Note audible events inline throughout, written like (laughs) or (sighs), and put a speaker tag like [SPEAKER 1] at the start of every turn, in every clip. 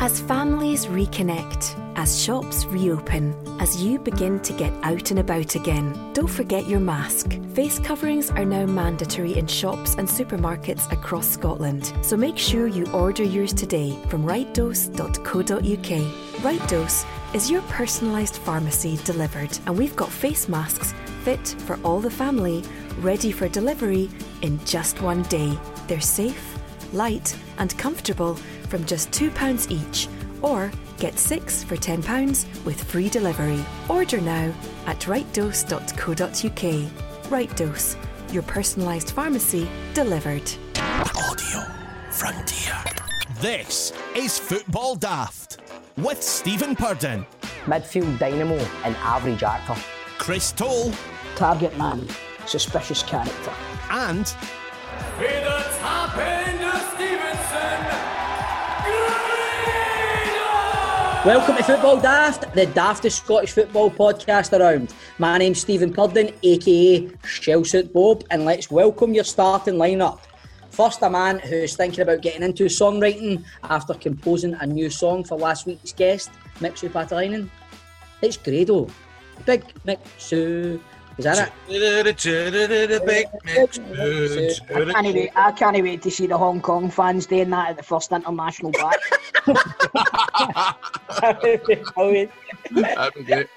[SPEAKER 1] As families reconnect, as shops reopen, as you begin to get out and about again, don't forget your mask. Face coverings are now mandatory in shops and supermarkets across Scotland, so make sure you order yours today from rightdose.co.uk. Right Dose is your personalised pharmacy delivered, and we've got face masks fit for all the family, ready for delivery in just one day. They're safe, light, and comfortable from just £2 each, or get six for £10 with free delivery. Order now at rightdose.co.uk. Right Dose, your personalised pharmacy delivered.
[SPEAKER 2] Audio Frontier. This is Football Daft with Stephen Purden,
[SPEAKER 3] midfield dynamo and average actor.
[SPEAKER 2] Chris Toll,
[SPEAKER 4] target man, suspicious character.
[SPEAKER 2] And
[SPEAKER 5] Be the top
[SPEAKER 4] Welcome to Football Daft, the daftest Scottish football podcast around. My name's Stephen Purden, aka Shellsuit Bob, and let's welcome your starting lineup. First, a man who's thinking about getting into songwriting after composing a new song for last week's guest, Mixu Paatelainen. It's Grado. Big Mixu. Is that
[SPEAKER 6] it?
[SPEAKER 7] I can't, wait, I can't wait to see the Hong Kong fans doing that at the first international back. (laughs)
[SPEAKER 4] That'd be great.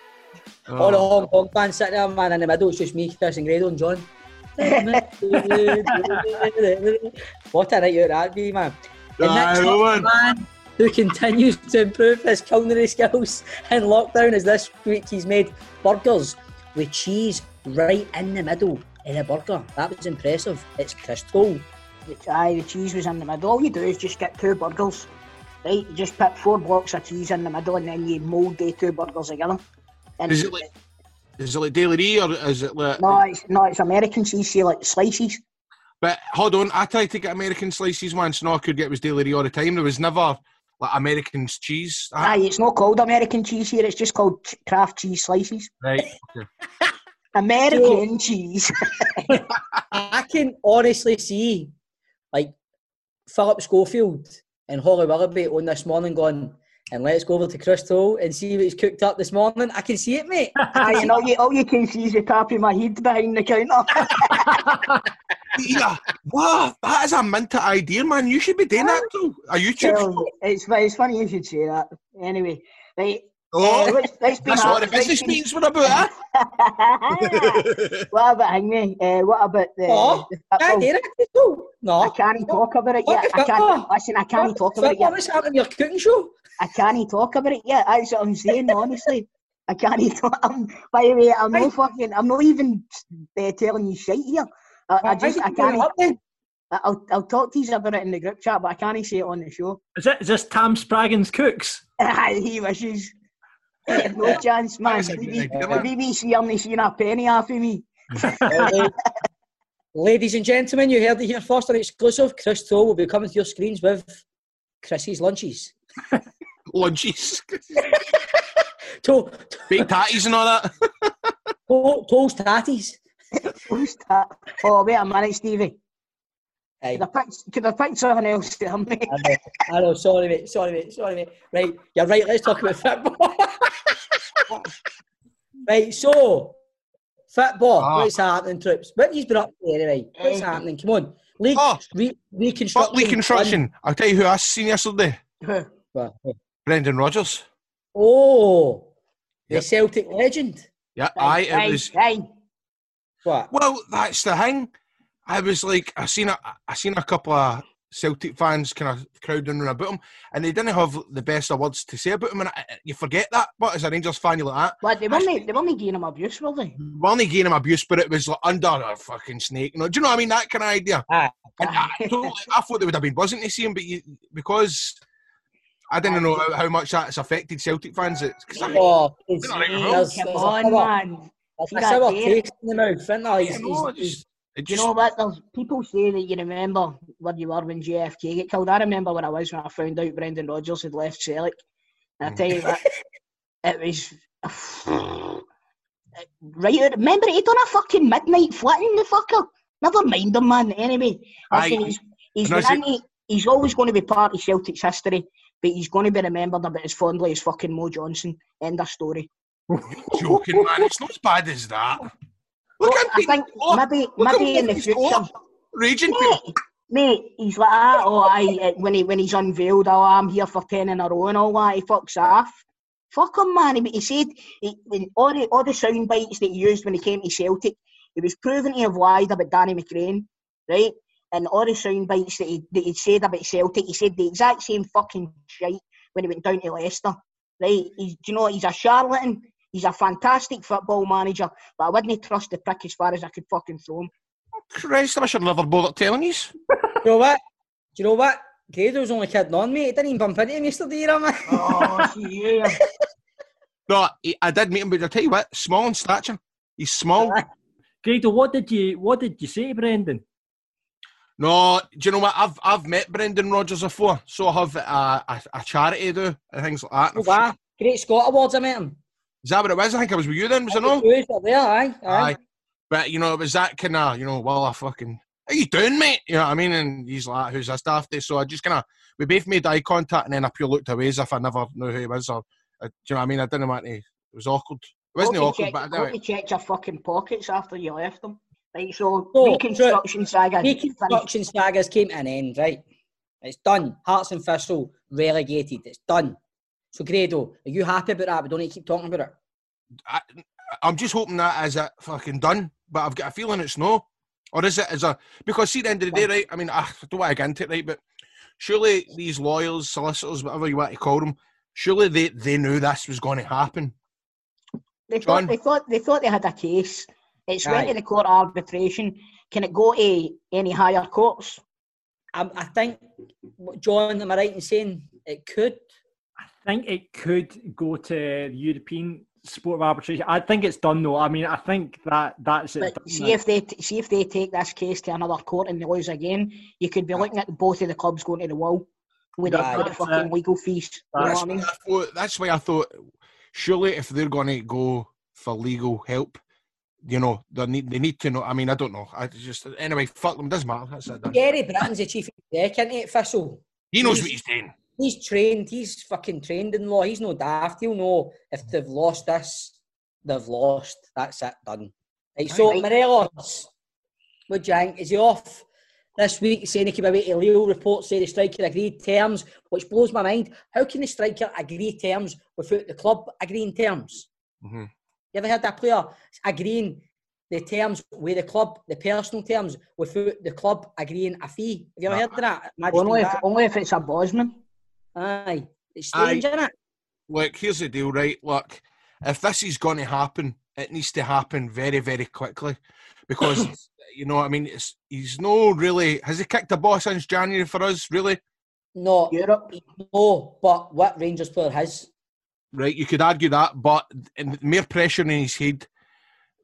[SPEAKER 4] All the oh. Hong Kong fans sitting there, man, in the middle, it's just me, Chris, and Grado, and John. (laughs) what a night out that'd be, man. The next man who continues to improve his culinary (laughs) skills in lockdown is this week he's made burgers with cheese right in the middle in a burger. That was impressive. It's Chris Toll.
[SPEAKER 7] Aye, the cheese was in the middle. All you do is just get two burgers, right? You just put four blocks of cheese in the middle and then you mould the two burgers together. And
[SPEAKER 6] is it like is it like Dairylea or is it like
[SPEAKER 7] No, it's no, it's American cheese, see like slices.
[SPEAKER 6] But hold on, I tried to get American slices once, and all I could get was Dairylea all the time. There was never like American cheese.
[SPEAKER 7] Aye, it's not called American cheese here, it's just called Kraft cheese slices.
[SPEAKER 6] Right. Okay. (laughs)
[SPEAKER 7] American cheese. (laughs)
[SPEAKER 4] I can honestly see, like, Philip Schofield and Holly Willoughby on this morning going, and let's go over to Crystal and see what he's cooked up this morning. I can see it, mate. (laughs)
[SPEAKER 7] Aye, and all you, all you can see is the top of my head behind the counter. (laughs)
[SPEAKER 6] yeah, wow, that is a minted idea, man. You should be doing that too. A YouTube
[SPEAKER 7] well, it's, it's funny you should say that. Anyway, right.
[SPEAKER 6] Oh, uh, let's, let's that's what the business meetings were about,
[SPEAKER 7] eh? what about (laughs) Hangman? Uh, what about the...
[SPEAKER 4] Oh,
[SPEAKER 7] the
[SPEAKER 4] football? No.
[SPEAKER 7] I can't talk about it yet. I can't, listen, I can't talk about it yet.
[SPEAKER 4] What's happening in your cooking show?
[SPEAKER 7] I can't talk about it yet. That's what I'm saying, honestly. I can't talk. I'm, by the way, I'm not fucking... I'm not even uh, telling you shit here. I, I just... I can't... I'll, I'll talk to you about it in the group chat, but I can't say it on the show.
[SPEAKER 8] Is, it, is this Tam Spraggins Cooks? (laughs)
[SPEAKER 7] he wishes. No chance, man. The BBC only seen a penny off of me. (laughs)
[SPEAKER 4] Ladies and gentlemen, you heard it here first on exclusive. Chris Toll will be coming to your screens with Chrissy's lunches. (laughs)
[SPEAKER 6] lunches. (laughs)
[SPEAKER 4] to-
[SPEAKER 6] Big tatties and all that.
[SPEAKER 4] to- toast tatties.
[SPEAKER 7] toast tat. Oh, wait a minute, Stevie.
[SPEAKER 4] Hey.
[SPEAKER 7] Could, I pick, could I pick something else there, mate?
[SPEAKER 4] I know, I know, sorry mate, sorry mate, sorry mate. Right, you're right, let's talk about football. (laughs) right, so, football,
[SPEAKER 6] Ah.
[SPEAKER 4] what's happening, troops? What he's been up to anyway? What's happening? Come on. League,
[SPEAKER 6] Oh.
[SPEAKER 4] re- reconstruction.
[SPEAKER 6] Reconstruction. I'll tell you who I seen yesterday. Brendan Rodgers.
[SPEAKER 4] Oh, the
[SPEAKER 6] Yep.
[SPEAKER 4] Celtic legend.
[SPEAKER 6] Yeah, I it
[SPEAKER 7] Aye,
[SPEAKER 6] was.
[SPEAKER 7] aye.
[SPEAKER 4] What?
[SPEAKER 6] Well, that's the thing. I was like, I seen a, I seen a couple of Celtic fans kind of crowding around about him, and they didn't have the best of words to say about him. And I, you forget that, but as a Rangers fan, you're like that.
[SPEAKER 7] But they weren't, they weren't giving him abuse, were they?
[SPEAKER 6] Money giving him abuse, but it was like under a fucking snake. You know, do you know what I mean? That kind of idea.
[SPEAKER 4] Aye.
[SPEAKER 6] And I, totally, I thought they would have been buzzing to see him, but you, because I didn't know how, how much that's affected Celtic fans. It's, 'cause I-
[SPEAKER 4] Oh, it's,
[SPEAKER 6] They're not even
[SPEAKER 4] there's,
[SPEAKER 7] Come
[SPEAKER 4] there's
[SPEAKER 7] on,
[SPEAKER 4] a
[SPEAKER 7] man.
[SPEAKER 4] there's a sour taste in the mouth, isn't there? He's,
[SPEAKER 6] you know, it
[SPEAKER 4] he's,
[SPEAKER 6] just,
[SPEAKER 7] you know what? There's people say that you remember where you were when JFK got killed. I remember where I was when I found out Brendan Rodgers had left Celtic. And I tell you mm. what, it was right. Remember he done a fucking midnight flitting the fucker. Never mind him, man. Anyway, listen, he's he's,
[SPEAKER 6] And I
[SPEAKER 7] been into- he's always going to be part of Celtic's history. but he's going to be remembered about as fondly as fucking Mo Johnston. End of story.
[SPEAKER 6] You're (laughs) Joking, man. It's not as bad as that. Look
[SPEAKER 7] Well,
[SPEAKER 6] at
[SPEAKER 7] I think maybe
[SPEAKER 6] Look
[SPEAKER 7] maybe in the future.
[SPEAKER 6] Raging
[SPEAKER 7] Mate,
[SPEAKER 6] people.
[SPEAKER 7] mate, he's like that. Oh, I uh, when he when he's unveiled, oh, I'm here for ten in a row and all that. He fucks off. Fuck him, man. He, he said he, when all the all the sound bites that he used when he came to Celtic, he was proven to have lied about Danny McGrain, right? And all the sound bites that he that he said about Celtic, he said the exact same fucking shite when he went down to Leicester, right? He's, do you know, he's a charlatan. He's a fantastic football manager, but I wouldn't trust the prick as far as I could fucking throw him.
[SPEAKER 6] Christ, I should never bother telling you.
[SPEAKER 4] you know what? Do you know what? Grado's only kidding on, mate. He didn't even bump into him yesterday, you know, man.
[SPEAKER 7] Oh, yeah. (laughs)
[SPEAKER 6] No, I did meet him, but I'll tell you what, small in stature. He's small.
[SPEAKER 8] Grado, what did you what did you say to Brendan?
[SPEAKER 6] No, do you know what? I've I've met Brendan Rodgers before, so I have a, a, a charity do and things like that.
[SPEAKER 4] Oh, wow. Great Scot Awards, I met him.
[SPEAKER 6] Is that what it was? I think I was with you then, was it
[SPEAKER 4] Oh,
[SPEAKER 6] no?
[SPEAKER 4] was there, aye. aye.
[SPEAKER 6] Aye. But you know, it was that kind of, you know, well, I fucking, how you doing, mate? You know what I mean? And he's like, who's this dafty? So I just kind of, we both made eye contact, and then I pure looked away as if I never knew who he was. Or, uh, do you know what I mean? I didn't want to. It was awkward. It wasn't
[SPEAKER 7] Hope
[SPEAKER 6] awkward,
[SPEAKER 7] check-
[SPEAKER 6] but I didn't.
[SPEAKER 7] you checked your fucking pockets after you left them. Right, so
[SPEAKER 4] No,
[SPEAKER 7] reconstruction saga.
[SPEAKER 4] Reconstruction sagas came to an end, right? It's done. Hearts and Thistle relegated. It's done. So, Grado, are you happy about that? We don't need to keep talking about it.
[SPEAKER 6] I, I'm just hoping that is it fucking done, but I've got a feeling it's no. Or is it as a because see at the end of the day, right? I mean, I (laughs) don't want to get into it, right? But surely these lawyers, solicitors, whatever you want to call them, surely they, they knew this was going to happen.
[SPEAKER 7] They
[SPEAKER 6] John?
[SPEAKER 7] thought, they thought they thought they had a case. It's
[SPEAKER 4] Aye.
[SPEAKER 7] went to the court of arbitration. Can it go to any higher courts?
[SPEAKER 4] I, I think, John, am I right in saying it could?
[SPEAKER 8] I think it could go to the European Sport of Arbitration. I think it's done though. I mean, I think that that's it.
[SPEAKER 7] But see
[SPEAKER 8] now.
[SPEAKER 7] if they see if they take this case to another court and they lose again, you could be looking at both of the clubs going to the wall with, the,
[SPEAKER 4] Aye.
[SPEAKER 7] with the fucking legal fees. You know
[SPEAKER 6] That's
[SPEAKER 7] what I mean?
[SPEAKER 6] I thought. That's why I thought. Surely, if they're going to go for legal help, you know, they need they need to know. I mean, I don't know. I just anyway. Fuck them. Doesn't matter. That's it. done.
[SPEAKER 4] Gerry Britton's the chief exec, isn't he, at
[SPEAKER 6] He knows what he's doing.
[SPEAKER 4] He's trained. He's fucking trained in law. He's no daft. He'll know if they've lost this, they've lost. That's it, done. Right, so,
[SPEAKER 7] Right.
[SPEAKER 4] Morelos, what do you think? Is he off this week saying he came away to Leo report saying the striker agreed terms, which blows my mind. How can the striker agree terms without the club agreeing terms?
[SPEAKER 6] Mhm.
[SPEAKER 4] You ever heard that player agreeing the terms with the club, the personal terms, without the club agreeing a fee? Have you ever heard that? Imagine
[SPEAKER 7] Only if
[SPEAKER 4] that.
[SPEAKER 7] only if it's a Bosman.
[SPEAKER 4] Aye. It's strange, isn't it?
[SPEAKER 6] Look, here's the deal, right? Look, if this is going to happen, it needs to happen very, very quickly, because (coughs) you know, what I mean, it's he's no really has he kicked a ball since January for us, really?
[SPEAKER 4] No,
[SPEAKER 7] Europe.
[SPEAKER 4] no, but what Rangers player has?
[SPEAKER 6] Right? You could argue that, but in mere pressure in his head,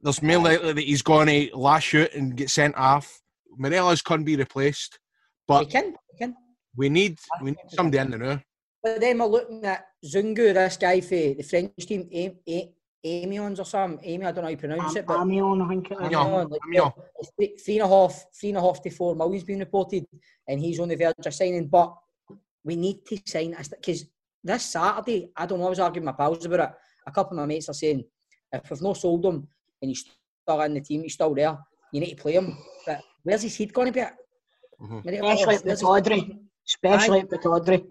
[SPEAKER 6] there's more likely that he's going to lash out and get sent off. Morelos can be replaced,
[SPEAKER 4] He
[SPEAKER 6] but
[SPEAKER 4] can, he can.
[SPEAKER 6] We need we need somebody in the now.
[SPEAKER 4] But then we're looking at Zungu, this guy for the French team, A- A- Amiens or something. Amy, I don't know how you pronounce it, but
[SPEAKER 7] Amion, I think it is.
[SPEAKER 6] Amiens.
[SPEAKER 4] Amiens, like,
[SPEAKER 6] Amiens.
[SPEAKER 4] it's three, three and a half, three and a half to four million's been reported, and he's on the verge of signing. But we need to sign because this Saturday, I don't know. I was arguing with my pals about it. A couple of my mates are saying if we've not sold him and he's still in the team, he's still there. You need to play him. But where's his head going to be? At?
[SPEAKER 6] Mhm.
[SPEAKER 7] Especially at
[SPEAKER 4] Where's his-
[SPEAKER 7] Pittodrie. Especially
[SPEAKER 4] Aye.
[SPEAKER 7] at Pittodrie.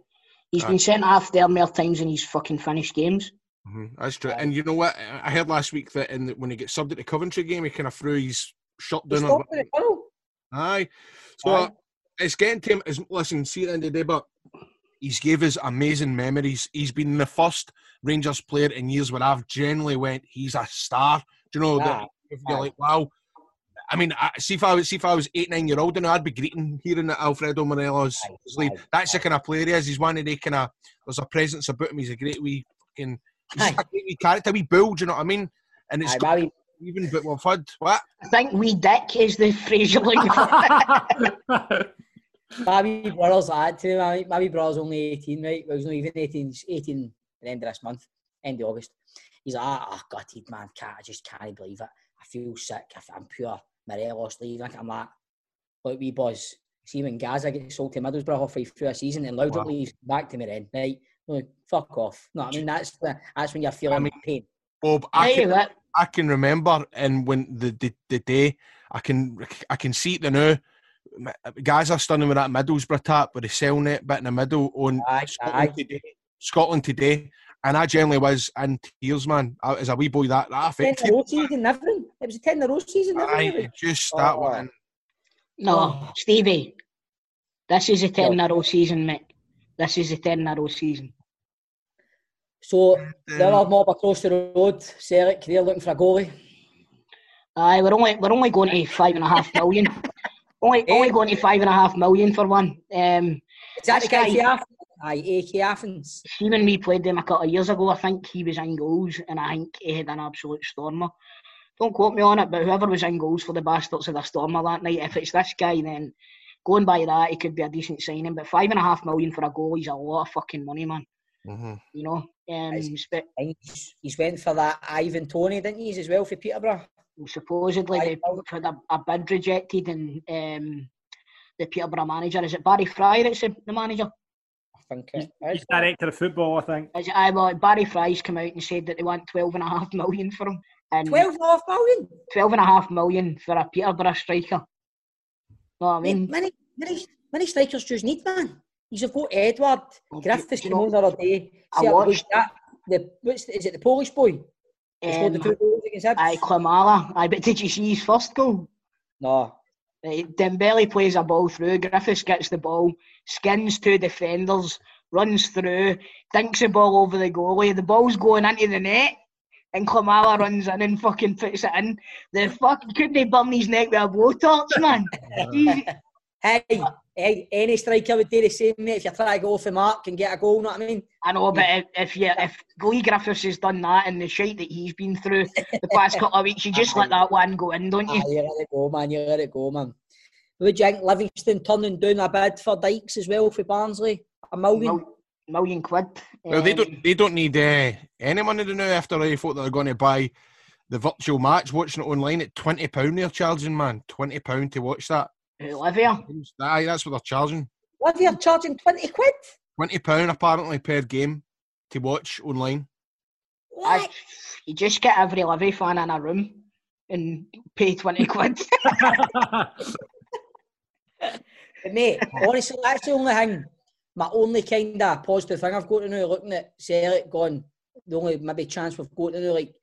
[SPEAKER 7] He's
[SPEAKER 6] Aye.
[SPEAKER 7] been sent off there more times than he's fucking finished games.
[SPEAKER 6] Mhm, That's true. And you know what? I heard last week that in the, when he gets subbed at the Coventry game, he kind of threw his
[SPEAKER 4] shot
[SPEAKER 6] down.
[SPEAKER 4] with the tunnel.
[SPEAKER 6] Aye. So
[SPEAKER 4] Aye.
[SPEAKER 6] it's getting to him. Is, listen, see at the end of the day, but he's gave us amazing memories. He's been the first Rangers player in years where I've generally went, he's a star. Do you know that? If you're like, wow. I mean, I, see if I was see if I was eight nine year old, and I'd be greeting hearing that Alfredo Morelos
[SPEAKER 4] Aye,
[SPEAKER 6] is leaving.
[SPEAKER 4] aye,
[SPEAKER 6] That's the kind of player he is. He's one of the kind of there's a presence about him. He's a great wee fucking he's
[SPEAKER 4] Aye.
[SPEAKER 6] a great wee character, wee bull. Do you know what I mean? And it's
[SPEAKER 4] Aye,
[SPEAKER 6] got
[SPEAKER 4] maybe-
[SPEAKER 6] even but we've had what?
[SPEAKER 7] I think wee dick is the phrase you're looking for.
[SPEAKER 4] My wee brother's like that too. My, my wee brother's only 18, right? Well, he's not even 18. He's 18 at the end of this month, end of August. He's like, ah, oh, gutted, man. Can't, I just can't believe it. I feel sick. I'm pure Morelos leaving. I'm like, look, wee boys, see when Gaza gets sold to Middlesbrough halfway through a season and Laudrup
[SPEAKER 6] Wow.
[SPEAKER 4] leaves back to me then, right? Well, fuck off. No, I mean that's the, that's when you're feeling
[SPEAKER 6] mean-
[SPEAKER 4] pain.
[SPEAKER 6] Bob, I can, I can remember, and when the, the the day, I can I can see it now. Guys are stunning with that Middlesbrough tap with the Cellnet bit in the middle on
[SPEAKER 4] Aye,
[SPEAKER 6] Scotland
[SPEAKER 4] aye.
[SPEAKER 6] today. Scotland today, and I generally was in tears, man. I, as a wee boy, that that
[SPEAKER 4] Ten in
[SPEAKER 6] affected.
[SPEAKER 4] a row season, everything. It was a ten in a row season,
[SPEAKER 6] Aye,
[SPEAKER 4] everything.
[SPEAKER 6] just that
[SPEAKER 4] Oh.
[SPEAKER 6] one.
[SPEAKER 7] no, Stevie, this is a 10 in row season, mate. This is a 10 in row season.
[SPEAKER 4] So the
[SPEAKER 6] Um,
[SPEAKER 4] other mob across the road, Celtic, they're looking for a goalie.
[SPEAKER 7] Aye, we're only we're only going to five and a half million. (laughs) only only
[SPEAKER 4] Eh?
[SPEAKER 7] going to five and a half million for one. Um,
[SPEAKER 4] Is that the guy
[SPEAKER 7] guy-
[SPEAKER 4] for Athens? Aye, AEK Athens.
[SPEAKER 7] see when we played them a couple of years ago, I think he was in goals, and I think he had an absolute stormer. Don't quote me on it, but whoever was in goals for the Bastards had a stormer that night. If it's this guy, then going by that, he could be a decent signing. But five and a half million for a goal is a lot of fucking money, man.
[SPEAKER 6] mhm.
[SPEAKER 7] You know. Um, but
[SPEAKER 4] And he's, he's went for that Ivan Toney, didn't he, as well for Peterborough?
[SPEAKER 7] supposedly they
[SPEAKER 4] million.
[SPEAKER 7] had a, a bid rejected, and um, the Peterborough manager is it Barry Fry that's the, the manager?
[SPEAKER 4] Think
[SPEAKER 8] He's,
[SPEAKER 4] it
[SPEAKER 8] he's
[SPEAKER 4] is.
[SPEAKER 8] director of football, I think.
[SPEAKER 7] Is it, I well, Barry Fry's come out and said that they want twelve and a half million for him. And
[SPEAKER 4] 12 and a half million?
[SPEAKER 7] 12 and a half million for a Peterborough striker. Know what I
[SPEAKER 4] Many,
[SPEAKER 7] mean?
[SPEAKER 4] many, many, many strikers just need, man. He's got Edward.
[SPEAKER 7] Well,
[SPEAKER 4] Griffiths came on the other day.
[SPEAKER 7] I watched-
[SPEAKER 4] that, the, what's the, is it the Polish boy? Scored the
[SPEAKER 7] Um,
[SPEAKER 4] two goals against Hibs?
[SPEAKER 7] Aye, Klamala. Aye, but did you see his first goal?
[SPEAKER 4] No.
[SPEAKER 7] Dembele plays a ball through. Griffiths gets the ball, skins two defenders, runs through, dinks the ball over the goalie. The ball's going into the net, and Klimala runs in and fucking puts it in. The fuck couldn't they burn his neck with a blowtorch, man? (laughs)
[SPEAKER 4] Hey, any striker would do the same, mate. If you try to go off the mark and get a goal, know what I mean?
[SPEAKER 7] I know, but if, if you if Leigh Griffiths has done that and the shite that he's been through the past (laughs) couple of weeks, you just let that one go in, don't you?
[SPEAKER 4] Aye, you let it go, man. You let it go, man. Would you think Livingston turning down a bid for Dykes as well for Barnsley? A million?
[SPEAKER 7] Mil- million quid.
[SPEAKER 6] Well, they
[SPEAKER 7] Um,
[SPEAKER 6] don't they don't need uh, any money to now after they thought they're going to buy the virtual match, watching it online at twenty pound. They're charging man twenty pound to watch that.
[SPEAKER 7] Olivia.
[SPEAKER 6] Aye, that's what they're charging.
[SPEAKER 4] What, you're charging 20 quid?
[SPEAKER 6] Twenty pound apparently per game to watch online.
[SPEAKER 7] I,
[SPEAKER 4] What?
[SPEAKER 7] you just get every Livy fan in a room and pay 20 quid. (laughs)
[SPEAKER 4] Mate, honestly, that's the only thing, my only kind of positive thing I've got to know looking at Celtic going, the only maybe chance we've got to know, like,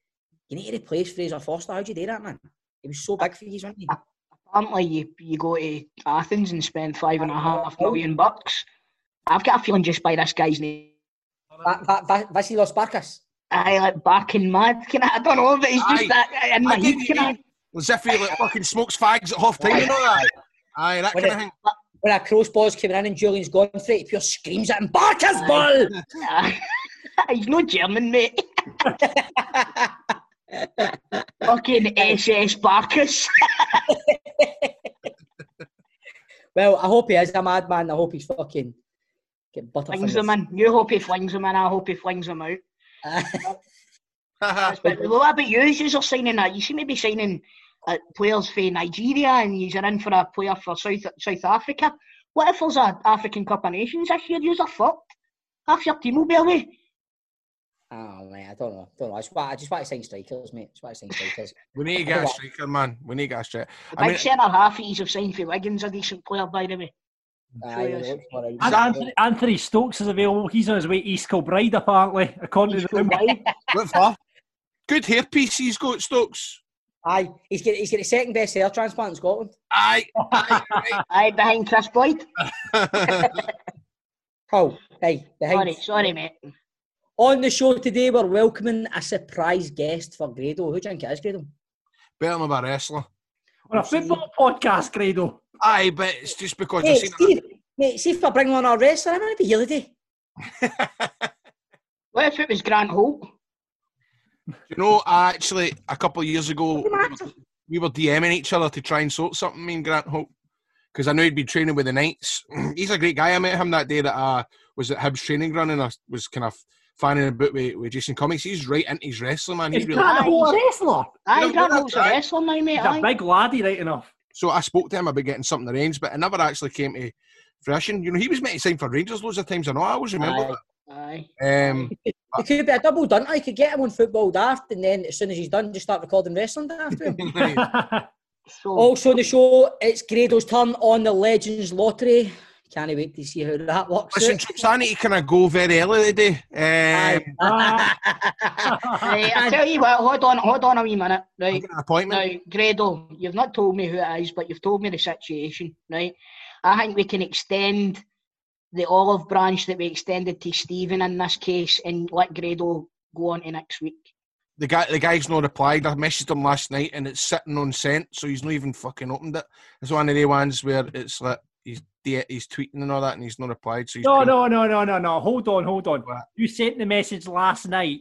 [SPEAKER 4] you need to replace Fraser Forster. How'd you do that, man? He was so big for you, wasn't he?
[SPEAKER 7] Apparently, you, you go to Athens and spend five and a half million bucks. I've got a feeling just by this guy's name.
[SPEAKER 4] Va- Va- Va- Vasilis Barkas.
[SPEAKER 7] I like back in mad. Can I, I don't know, but it's just
[SPEAKER 6] Aye.
[SPEAKER 7] that uh, in my
[SPEAKER 6] I
[SPEAKER 7] head. Can I,
[SPEAKER 6] you. As if he like fucking smokes fags at half time, you know that? Aye, that
[SPEAKER 4] When
[SPEAKER 6] kind of
[SPEAKER 4] it-
[SPEAKER 6] thing.
[SPEAKER 4] When a crossball's coming in and Jullien's gone for it, he pure screams at him, Barkas ball! (laughs)
[SPEAKER 7] he's no German, mate. (laughs) Fucking (laughs) SS Barkas. (laughs)
[SPEAKER 4] well, I hope he is a madman. I hope he's fucking get butter
[SPEAKER 7] flings them in. You hope he flings them in. I hope he flings them out. (laughs) But what about you? You are signing that. You seem to be signing uh, players for Nigeria and you're in for a player for South South Africa. What if there's a African Cup of Nations this year? You're fucked. Half your team will be away.
[SPEAKER 4] Oh man, I don't know. Don't know. I just, want- I just want to sign strikers, mate. I just want to sign strikers. (laughs)
[SPEAKER 6] we need to get a striker, man. We need to get a striker.
[SPEAKER 7] The
[SPEAKER 6] I
[SPEAKER 7] big
[SPEAKER 6] mean,
[SPEAKER 7] centre half he's have signed for Wiggins, a decent player by the way.
[SPEAKER 4] Aye, he looks.
[SPEAKER 8] And Anthony, Anthony Stokes is available. He's on his way to East Kilbride, apparently, according to the rumour.
[SPEAKER 6] what (laughs) for? Good hairpiece he's got, Stokes.
[SPEAKER 4] Aye, he's got he's got the second best hair transplant in Scotland.
[SPEAKER 6] Aye. (laughs) aye,
[SPEAKER 7] Aye, behind Kris Boyd.
[SPEAKER 6] aye.
[SPEAKER 4] Paul, hey, behind.
[SPEAKER 7] Sorry, sorry, mate.
[SPEAKER 4] On the show today, we're welcoming a surprise guest for Grado. Who do you think it is, Grado?
[SPEAKER 6] Better than a wrestler.
[SPEAKER 8] On a football podcast, Grado.
[SPEAKER 6] Aye, but it's just because I've
[SPEAKER 4] Hey,
[SPEAKER 6] seen
[SPEAKER 4] Steve, mate, see if I bring on our wrestler, I'm going to be here today. (laughs)
[SPEAKER 7] What if it was Grant Holt?
[SPEAKER 6] You know, I actually a couple of years ago we were, DMing each other to try and sort something. Me and Grant Holt, because I knew he'd been training with the Knights. (clears throat) He's a great guy. I met him that day that I was at Hibs training ground and I was kind of fanning about with, with Jason Cummings. He's right into his wrestling, man. He
[SPEAKER 8] Is
[SPEAKER 6] really.
[SPEAKER 8] Grant a
[SPEAKER 7] he's-
[SPEAKER 8] wrestler?
[SPEAKER 7] Aye,
[SPEAKER 6] No,
[SPEAKER 7] Grant
[SPEAKER 6] no,
[SPEAKER 7] Holt's a wrestler now, mate.
[SPEAKER 8] He's a big laddie, right enough.
[SPEAKER 6] So I spoke to him about getting something arranged, but it never actually came to fruition. You know, he was meant to sign for Rangers loads of times. I know. I always remember
[SPEAKER 7] Aye.
[SPEAKER 6] that. Um,
[SPEAKER 4] It could be a double done. I could get him on football daft, and then as soon as he's done, just start recording wrestling daft. (laughs)
[SPEAKER 7] So
[SPEAKER 4] also on the show, it's Grado's turn on the Legends Lottery. Can't wait to see how that works.
[SPEAKER 6] listen,
[SPEAKER 4] out.
[SPEAKER 6] troops, I need to kind of go very early today. Um,
[SPEAKER 4] Aye. (laughs)
[SPEAKER 7] right, I tell you what, hold on, hold on a wee minute,
[SPEAKER 6] I've
[SPEAKER 7] right?
[SPEAKER 6] got an appointment.
[SPEAKER 7] Now, Grado, you've not told me who it is, but you've told me the situation, right? I think we can extend the olive branch that we extended to Stephen in this case and let Grado go on to next week.
[SPEAKER 6] The guy, the guy's not replied. I messaged him last night, and it's sitting on sent, so he's not even fucking opened it. It's one of the ones where it's like he's he's tweeting and all that, and he's not replied. So he's
[SPEAKER 8] no,
[SPEAKER 6] been-
[SPEAKER 8] no, no, no, no, no. Hold on, hold on.
[SPEAKER 6] What?
[SPEAKER 8] You sent the message last night.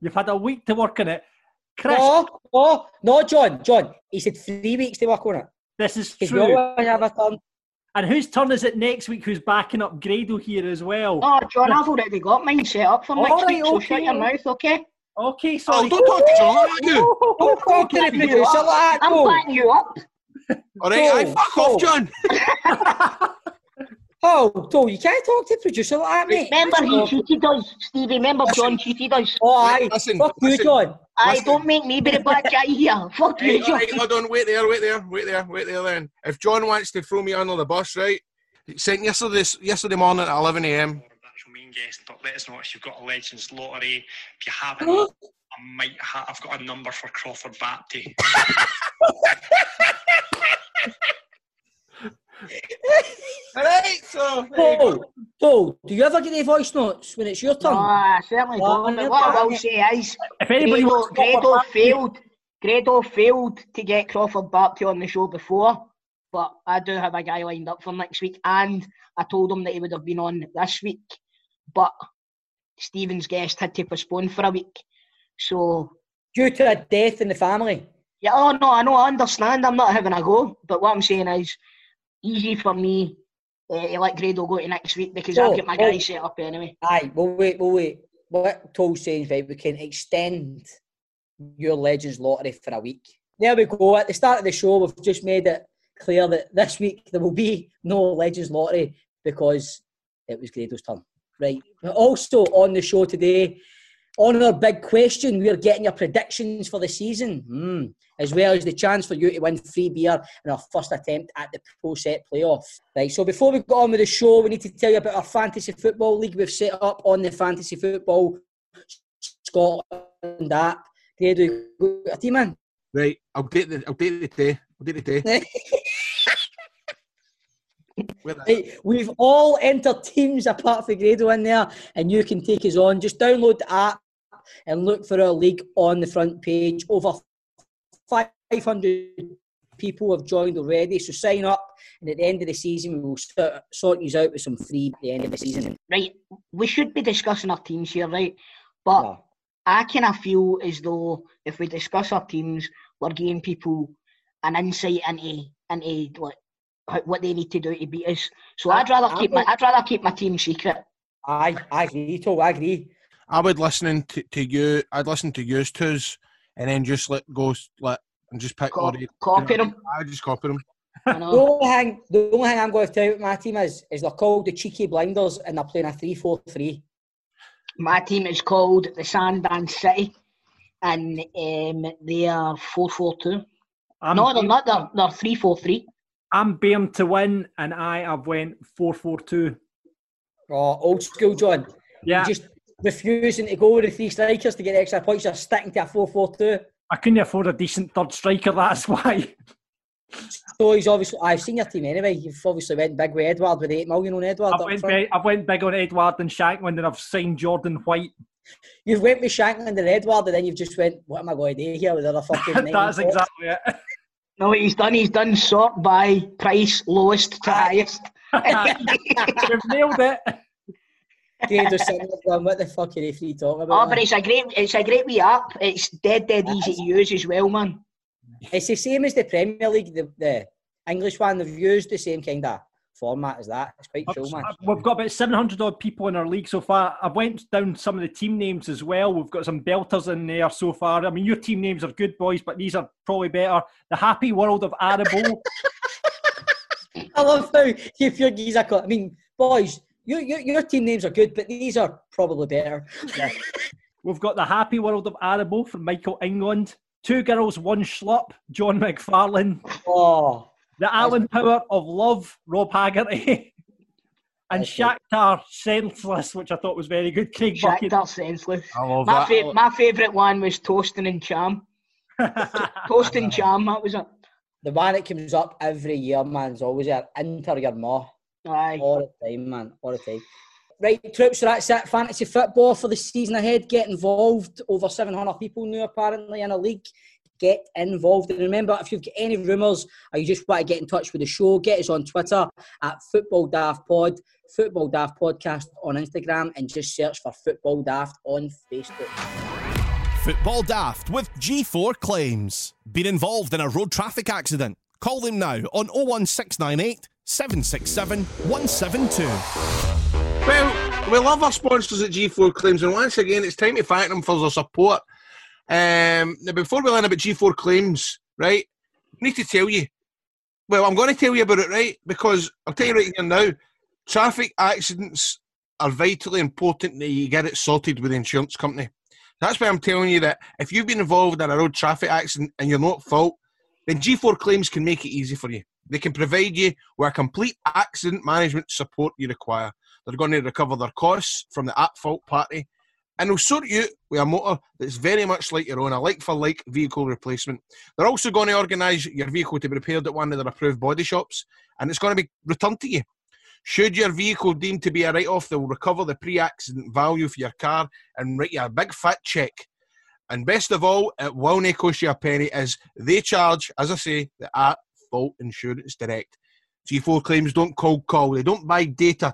[SPEAKER 8] You've had a week to work on it. Chris,
[SPEAKER 4] No, no, no, John, John. He said three weeks to work on it.
[SPEAKER 8] this is
[SPEAKER 4] Because we
[SPEAKER 8] true.
[SPEAKER 4] have a turn.
[SPEAKER 8] And whose turn is it next week? Who's backing up Grado here as well?
[SPEAKER 7] Oh, John, I've already got mine set up for
[SPEAKER 8] All
[SPEAKER 7] next
[SPEAKER 8] right,
[SPEAKER 7] week, so
[SPEAKER 8] okay.
[SPEAKER 7] shut your mouth, okay?
[SPEAKER 8] Okay,
[SPEAKER 6] Oh,
[SPEAKER 8] sorry.
[SPEAKER 6] don't talk to John like you. (laughs)
[SPEAKER 4] Don't talk to the producer like that,
[SPEAKER 7] I'm
[SPEAKER 4] Cole.
[SPEAKER 7] backing you up.
[SPEAKER 6] All right, aye,
[SPEAKER 4] Cole,
[SPEAKER 6] fuck
[SPEAKER 4] Cole.
[SPEAKER 6] off, John. (laughs) (laughs)
[SPEAKER 4] Oh, Cole, you can't talk to the producer like that, mate.
[SPEAKER 7] Remember, he
[SPEAKER 4] Oh,
[SPEAKER 7] cheated us, Stevie. Remember,
[SPEAKER 6] Listen.
[SPEAKER 7] John cheated us.
[SPEAKER 4] Oh, aye.
[SPEAKER 6] Listen,
[SPEAKER 4] Fuck you,
[SPEAKER 6] listen.
[SPEAKER 4] John.
[SPEAKER 7] I
[SPEAKER 6] listen.
[SPEAKER 7] don't make me be the bad guy here. (laughs) Fuck
[SPEAKER 6] Hey,
[SPEAKER 7] you, John.
[SPEAKER 6] right, hold on, wait there, wait there, wait there, wait there. Then, if John wants to throw me under the bus, right? He sent yesterday, yesterday morning at 11 a.m.
[SPEAKER 9] actual main guest, but let us know if you've got a Legends lottery. If you haven't, I might ha- I've got a number for Crawford Baptie. (laughs) (laughs)
[SPEAKER 6] All right, so
[SPEAKER 4] Cole, Cole, do you ever get any voice notes when it's your turn?
[SPEAKER 7] No, I certainly
[SPEAKER 4] Oh,
[SPEAKER 7] don't. What I will say is,
[SPEAKER 8] if anybody
[SPEAKER 7] Grado,
[SPEAKER 8] wants to talk
[SPEAKER 7] Grado
[SPEAKER 8] about
[SPEAKER 7] failed. Grado failed to get Crawford Baptie on the show before, but I do have a guy lined up for next week, and I told him that he would have been on this week, but Stephen's guest had to postpone for a week. So
[SPEAKER 4] Due to a death in the family.
[SPEAKER 7] yeah, oh no, I know, I understand. I'm not having a go, but what I'm saying is, easy for me uh, to let Grado go to next week because
[SPEAKER 4] Oh,
[SPEAKER 7] I've got my
[SPEAKER 4] oh.
[SPEAKER 7] guy set up anyway.
[SPEAKER 4] Aye, well, wait, well, wait. What Toll's saying is right, we can extend your Legends lottery for a week. There we go. At the start of the show, we've just made it clear that this week there will be no Legends lottery because it was Grado's turn. Right. Also on the show today, on our big question, we are getting your predictions for the season, Hmm. as well as the chance for you to win free beer in our first attempt at the Pro Set playoff. Right, so before we go on with the show, we need to tell you about our fantasy football league we've set up on the Fantasy Football Scotland app. You a team in?
[SPEAKER 6] right, I'll date the, I'll date the day, I'll date the day. (laughs)
[SPEAKER 4] Right, we've all entered teams apart from Grado in there, and you can take us on. Just download the app and look for our league on the front page. Over 500 people have joined already, so sign up. And at the end of the season, we will sort, sort you out with some free at the end of the season.
[SPEAKER 7] Right, we should be discussing our teams here, right? But
[SPEAKER 4] No.
[SPEAKER 7] I kind of feel as though if we discuss our teams, we're giving people an insight into into like how- what they need to do to beat us. So I'd rather
[SPEAKER 4] I-
[SPEAKER 7] keep my I'd rather keep my team secret.
[SPEAKER 4] I, I agree, Tom, I agree.
[SPEAKER 6] I would listening to, to you. I'd listen to yours twos, and then just let go, let and just pick.
[SPEAKER 7] Co-
[SPEAKER 6] Laurie.
[SPEAKER 7] copy them.
[SPEAKER 6] I just copy them. (laughs)
[SPEAKER 4] The only, thing, the only thing I'm going to tell you my team is, is they're called the Cheeky Blinders and they're playing a 3 4 3.
[SPEAKER 7] My team is called the Sandan City, and um, they are four four two.
[SPEAKER 8] I'm,
[SPEAKER 7] No, they're not. They're they're three four three.
[SPEAKER 8] I'm Bairn to win, and I have went four four two.
[SPEAKER 4] Oh, old school, John.
[SPEAKER 8] Yeah,
[SPEAKER 4] Just refusing to go with the three strikers to get extra points. You're sticking to a 4 4 2.
[SPEAKER 8] I couldn't afford a decent third striker. (laughs) That's why.
[SPEAKER 4] So he's obviously, I've seen your team anyway. You've obviously went big with Edouard with 8 million on Edouard.
[SPEAKER 8] I
[SPEAKER 4] up
[SPEAKER 8] went, big, I went big on Edouard and Shankland, and I've signed Jordan White.
[SPEAKER 4] You've went with Shankland and Edouard, and then you've just went, what am I going to do here with other fucking (laughs) nine
[SPEAKER 8] That's exactly it.
[SPEAKER 7] No, what he's done. He's done sort by price, lowest to highest. (laughs)
[SPEAKER 8] We've nailed it.
[SPEAKER 4] Grado sitting there going, what the fuck are they free talking about?
[SPEAKER 7] Oh,
[SPEAKER 4] about?
[SPEAKER 7] but it's a great, it's a great wee app. It's dead, dead easy to use as well, man.
[SPEAKER 4] It's the same as the Premier League, the, the English one. They've used the same kind of format as that. It's quite cool, man.
[SPEAKER 8] We've got about 700 odd people in our league so far. I've went down some of the team names as well. We've got some belters in there so far. I mean, your team names are good, boys, but these are probably better. The Happy World of Arabo. (laughs)
[SPEAKER 4] I love how you feel geese are I mean, boys, your, your, your team names are good, but these are probably better.
[SPEAKER 8] Yeah. We've got the Happy World of Arabo from Michael England. Two girls, one schlup, John McFarlane.
[SPEAKER 4] Oh.
[SPEAKER 8] The Alan Power of Love, Rob Haggerty. (laughs) and Shakhtar Senseless, which I thought was very good. Craig Bucket.
[SPEAKER 7] Shakhtar Senseless.
[SPEAKER 6] I love
[SPEAKER 7] My,
[SPEAKER 6] that.
[SPEAKER 7] fa- my favourite one was Toasting and Cham. (laughs) Toast and Cham, that was it.
[SPEAKER 4] The one that comes up every year, man, is always a enter your ma.
[SPEAKER 7] Aye.
[SPEAKER 4] All the time, man. All the time. Right, troops, so that's it. Fantasy football for the season ahead. Get involved. Over 700 people now, apparently, in a league. Get involved. And remember, if you've got any rumours or you just want to get in touch with the show, get us on Twitter at Football Daft Pod, Football Daft Podcast on Instagram, and just search for Football Daft on Facebook.
[SPEAKER 2] Football Daft with G4 Claims. Been involved in a road traffic accident? Call them now on 01698 767 172.
[SPEAKER 6] Well, we love our sponsors at G4 Claims, and once again, it's time to thank them for their support. Um, now, before we learn about G4 Claims, right, I need to tell you. Well, I'm going to tell you about it, right? Because I'll tell you right here now traffic accidents are vitally important that you get it sorted with the insurance company. That's why I'm telling you that if you've been involved in a road traffic accident and you're not at fault, then G4 Claims can make it easy for you. They can provide you with a complete accident management support you require. They're going to recover their costs from the at fault party and they'll sort you with a motor that's very much like your own, a like for like vehicle replacement. They're also going to organise your vehicle to be repaired at one of their approved body shops and it's going to be returned to you. Should your vehicle deem to be a write off, they will recover the pre accident value for your car and write you a big fat check. And best of all, it will not cost you a penny as they charge, as I say, the at fault insurance direct. G4 claims don't cold call, they don't buy data.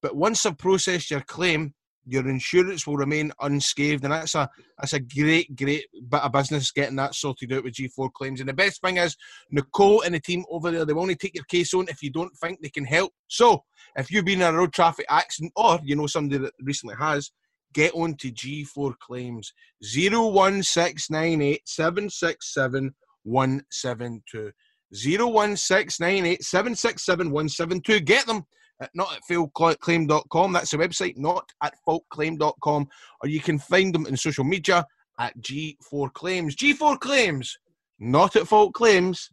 [SPEAKER 6] But once I've processed your claim, your insurance will remain unscathed, and that's a that's a great, great bit of business getting that sorted out with G4 claims. And the best thing is, Nicole and the team over there, they will only take your case on if you don't think they can help. So, if you've been in a road traffic accident or you know somebody that recently has, get on to G4 claims 01698 767 172. 01698 767 172. Get them at not at faultclaim.com. That's the website, not at faultclaim.com. Or you can find them in social media at G4 Claims. G4 Claims, not at Fault Claims.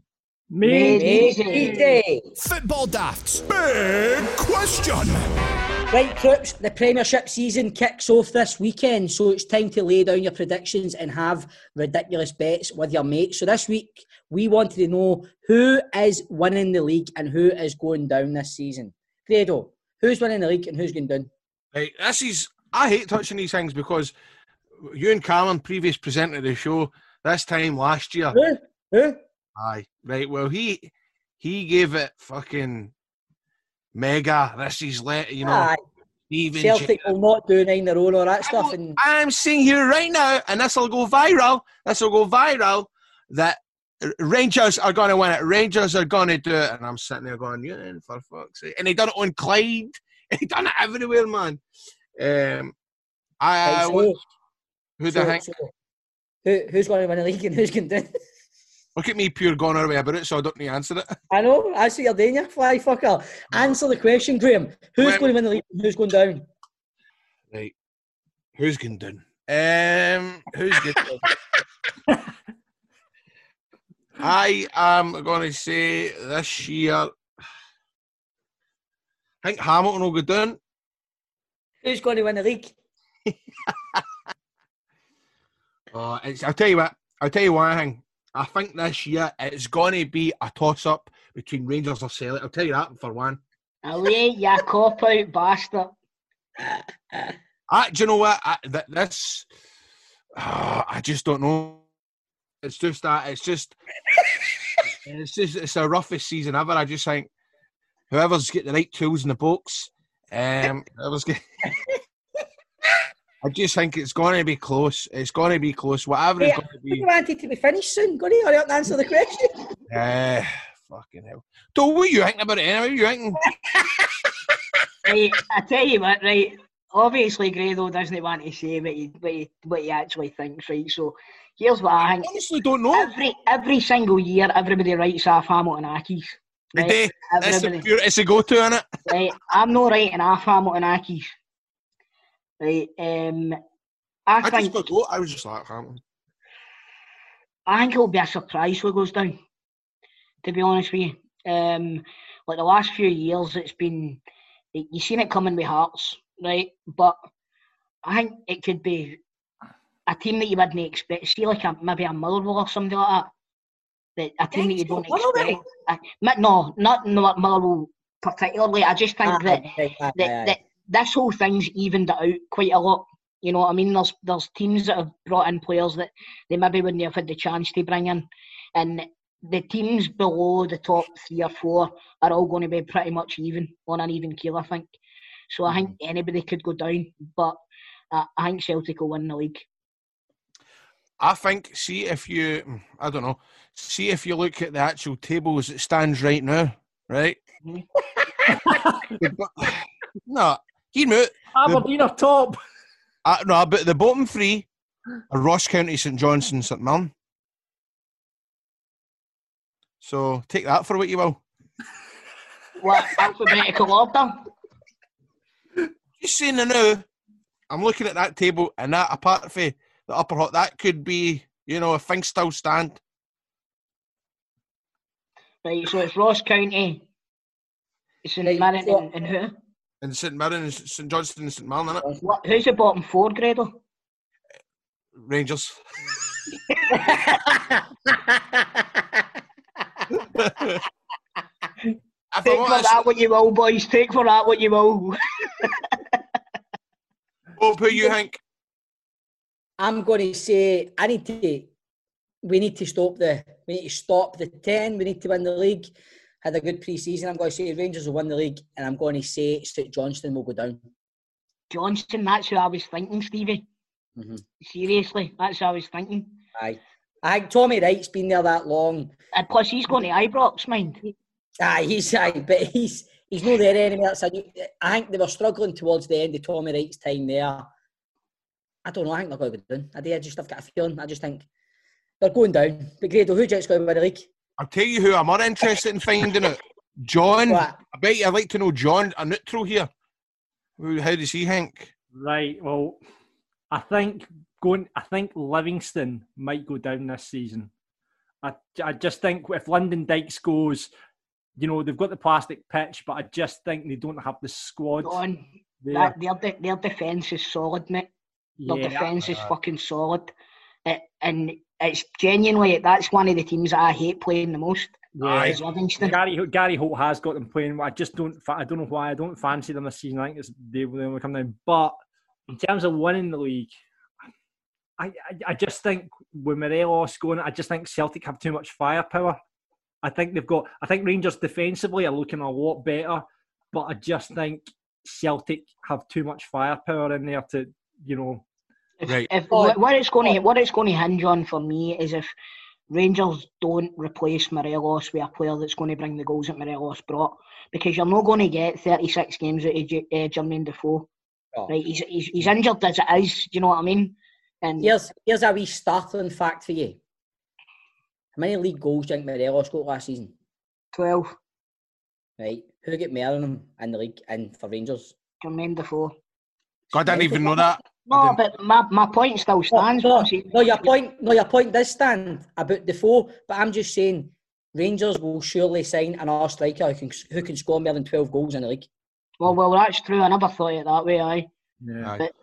[SPEAKER 8] Made
[SPEAKER 4] easy.
[SPEAKER 2] Football Daft's big question.
[SPEAKER 4] Right, troops, the Premiership season kicks off this weekend, so it's time to lay down your predictions and have ridiculous bets with your mates. So this week, we wanted to know who is winning the league and who is going down this season. Grado, who's winning the league and who's going down?
[SPEAKER 6] Right, this is. I hate touching these things because you and Callum, previous presenter of the show, this time last year.
[SPEAKER 4] Who? Who?
[SPEAKER 6] Aye, right. Well, he he gave it fucking mega. This is let you know.
[SPEAKER 4] Aye.
[SPEAKER 6] Even
[SPEAKER 4] Celtic will not do nine in a row all that stuff. And
[SPEAKER 6] I'm seeing here right now, and this will go viral. This will go viral. That Rangers are going to win it. Rangers are going to do it. And I'm sitting there going, yeah, for fuck's sake. And he done it on Clyde. (laughs) He done it everywhere, man. Um, I,
[SPEAKER 4] Right, so-
[SPEAKER 6] who the
[SPEAKER 4] so-
[SPEAKER 6] heck?
[SPEAKER 4] so who, who's going to win the league and who's going down?
[SPEAKER 6] Look at me, pure gone away about it, so I don't need to answer it.
[SPEAKER 4] I know, I see you're doing, fly fucker. Answer the question, Graham. Who's
[SPEAKER 6] Well-
[SPEAKER 4] going to win the league and who's going down?
[SPEAKER 6] Right. Who's going down? Um, who's going down? (laughs) I am going to say this year. I think Hamilton will go down.
[SPEAKER 4] Who's going to win the league?
[SPEAKER 6] Uh, (laughs) it's, I'll tell you what. I'll tell you one thing. I think this year it's going to be a toss-up between Rangers or Celtic. I'll tell you that for one.
[SPEAKER 7] Away, ya cop out bastard.
[SPEAKER 6] I, do you know what? I, th- this, ah, I just don't know. It's just that. It's just. (laughs) it's just. It's the roughest season ever. I just think whoever's get the right tools in the box, um, whoever's get. I just think it's going to be close. It's going to be close. Whatever it's
[SPEAKER 4] Hey,
[SPEAKER 6] going to be.
[SPEAKER 4] wanted to be finished soon. Go hurry up and answer the question.
[SPEAKER 6] Uh, (laughs) Fucking hell. So what you thinking about it anyway? What you thinking? (laughs)
[SPEAKER 7] right, I tell you what, right. Obviously, Grado doesn't want to say what he, what he, what he actually thinks, right? So here's what I think.
[SPEAKER 6] honestly don't know.
[SPEAKER 7] Every every single year, everybody writes off Hamilton
[SPEAKER 6] Accies.
[SPEAKER 7] Right?
[SPEAKER 6] It's a,
[SPEAKER 7] Everybody.
[SPEAKER 6] pure, it's a go-to, innit?
[SPEAKER 7] right? I'm not writing off Hamilton Accies. Right? Um, I,
[SPEAKER 6] I just
[SPEAKER 7] think
[SPEAKER 6] go. I was just like, Hamilton.
[SPEAKER 7] I think it'll be a surprise what goes down. To be honest with you, um, like the last few years, it's been you- you've seen it coming with Hearts, right? But I think it could be a team that you wouldn't expect. See, like a, maybe a Motherwell or something like that. That a team that you don't expect. Uh, mi- no, not not Motherwell particularly. I just think
[SPEAKER 4] Ah,
[SPEAKER 7] that that, that this whole thing's evened it out quite a lot. You know what I mean? There's there's teams that have brought in players that they maybe wouldn't have had the chance to bring in, and the teams below the top three or four are all going to be pretty much even on an even keel, I think. So I think anybody could go down, but uh, I think Celtic will win the league.
[SPEAKER 6] I think, see if you, I don't know, see if you look at the actual table as it stands right now, right? (sighs) no, hear me out.
[SPEAKER 8] Aberdeen are top.
[SPEAKER 6] Uh, no, but the bottom three are Ross County, St Johnstone, St Mirren. So take that for what you will.
[SPEAKER 7] What alphabetical order?
[SPEAKER 6] Just saying now, I'm looking at that table and that apart from the upper hot, that could be, you know, if things still stand.
[SPEAKER 7] Right, so it's Ross County, St
[SPEAKER 4] Right,
[SPEAKER 7] Mirren,
[SPEAKER 4] so-
[SPEAKER 7] and, and who?
[SPEAKER 6] And St Mirren, and St Johnstone, and St Mirren, innit?
[SPEAKER 7] What, who's the bottom four, Grado?
[SPEAKER 6] Rangers. (laughs) I
[SPEAKER 7] Take
[SPEAKER 6] forgot
[SPEAKER 7] for
[SPEAKER 6] this-
[SPEAKER 7] that what you will, boys. Take for that what you will. (laughs)
[SPEAKER 6] Bob, who you think?
[SPEAKER 4] I'm going to say I need to. We need to stop the. We need to stop the ten. We need to win the league. Had a good pre-season. I'm going to say Rangers will win the league, and I'm going to say St Johnstone will go down.
[SPEAKER 7] Johnstone, that's who I was thinking, Stevie.
[SPEAKER 4] Mhm.
[SPEAKER 7] Seriously, that's who I was thinking.
[SPEAKER 4] Aye, I think Tommy Wright's been there that long.
[SPEAKER 7] And plus, he's going to Ibrox, mind.
[SPEAKER 4] Aye, he's aye, but he's he's not there anymore. That's a new, I think they were struggling towards the end of Tommy Wright's time there. I don't know. I think they're going to go down. I, do, I just have got a feeling. I just think they're going down. But Grado, who do you think's going to win the league?
[SPEAKER 6] I'll tell you who I'm more interested in finding out. John.
[SPEAKER 4] What?
[SPEAKER 6] I bet you I'd like to know John, a neutral here. Who, how does he think?
[SPEAKER 8] Right. Well, I think going. I think Livingston might go down this season. I, I just think if Lyndon Dykes goes, you know, they've got the plastic pitch, but I just think they don't have the squad.
[SPEAKER 7] John,
[SPEAKER 8] there.
[SPEAKER 7] that, their, their defence is solid, mate. Their
[SPEAKER 8] Yeah.
[SPEAKER 7] defence is fucking solid. It, and it's genuinely, that's one of the teams that I hate playing the most.
[SPEAKER 8] Yeah.
[SPEAKER 7] Livingston.
[SPEAKER 8] Gary Gary Holt has got them playing. I just don't. I don't know why. I don't fancy them this season. I think it's, they will only come down. But in terms of winning the league, I, I I just think with Morelos going, I just think Celtic have too much firepower. I think they've got. I think Rangers defensively are looking a lot better, but I just think Celtic have too much firepower in there to you know.
[SPEAKER 7] If,
[SPEAKER 6] Right.
[SPEAKER 7] if what what it's going to what it's going to hinge on for me is if Rangers don't replace Morelos with a player that's going to bring the goals that Morelos brought, because you're not going to get 36 games out of J- uh, Jermaine Defoe.
[SPEAKER 4] Oh.
[SPEAKER 7] Right, he's, he's he's injured as it is. Do you know what I mean? And
[SPEAKER 4] Here's here's a wee startling fact for you. How many league goals do you think Morelos got last season?
[SPEAKER 7] 12,
[SPEAKER 4] Right, who get more than him in the league and for Rangers?
[SPEAKER 7] Jermaine Defoe.
[SPEAKER 6] God, I didn't even know that.
[SPEAKER 7] No, but my, my point still stands.
[SPEAKER 4] No,
[SPEAKER 7] I'm
[SPEAKER 4] no, your point, no, your point does stand about Defoe, but I'm just saying Rangers will surely sign an another striker who can who can score more than twelve goals in the league.
[SPEAKER 7] Well, well, that's true. I never thought it that way. Aye,
[SPEAKER 8] Yeah.
[SPEAKER 7] But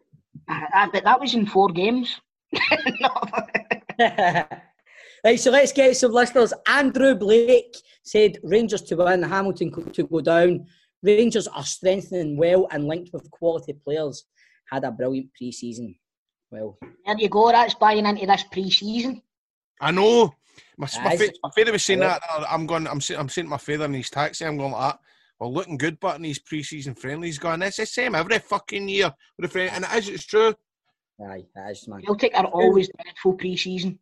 [SPEAKER 7] I, but that was in four games. (laughs)
[SPEAKER 4] right, so let's get some listeners. Andrew Blake said Rangers to win, Hamilton to go down. Rangers are strengthening well and linked with quality players. Had a brilliant pre-season. Well,
[SPEAKER 7] There you go. That's buying into this pre-season.
[SPEAKER 6] I know. My, my, fa- my father was saying
[SPEAKER 4] Aye.
[SPEAKER 6] that. uh, I'm going. I'm saying. I'm saying to my father in his taxi. I'm going like that. Well, looking good, but in these pre-season friendlies, going. It's the same every fucking year with a friend, and it is. It's true.
[SPEAKER 4] aye, that is man.
[SPEAKER 7] Celtic are always dreadful pre-season.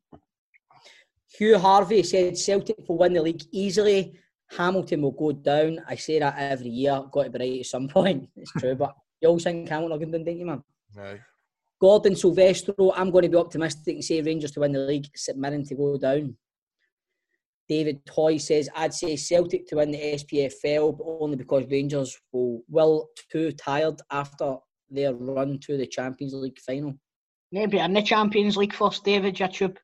[SPEAKER 4] Hugh Harvey said Celtic will win the league easily. Hamilton will go down. I say that every year. Got to be right at some (laughs) point. It's true, but you all think Hamilton are going down, don't you, man?
[SPEAKER 6] No.
[SPEAKER 4] Gordon Silvestro, I'm going to be optimistic and say Rangers to win the league, St Mirren to go down. David Toy says, I'd say Celtic to win the SPFL, but only because Rangers will, will too tired after their run to the Champions League final.
[SPEAKER 7] Maybe in the Champions League first, David YouTube.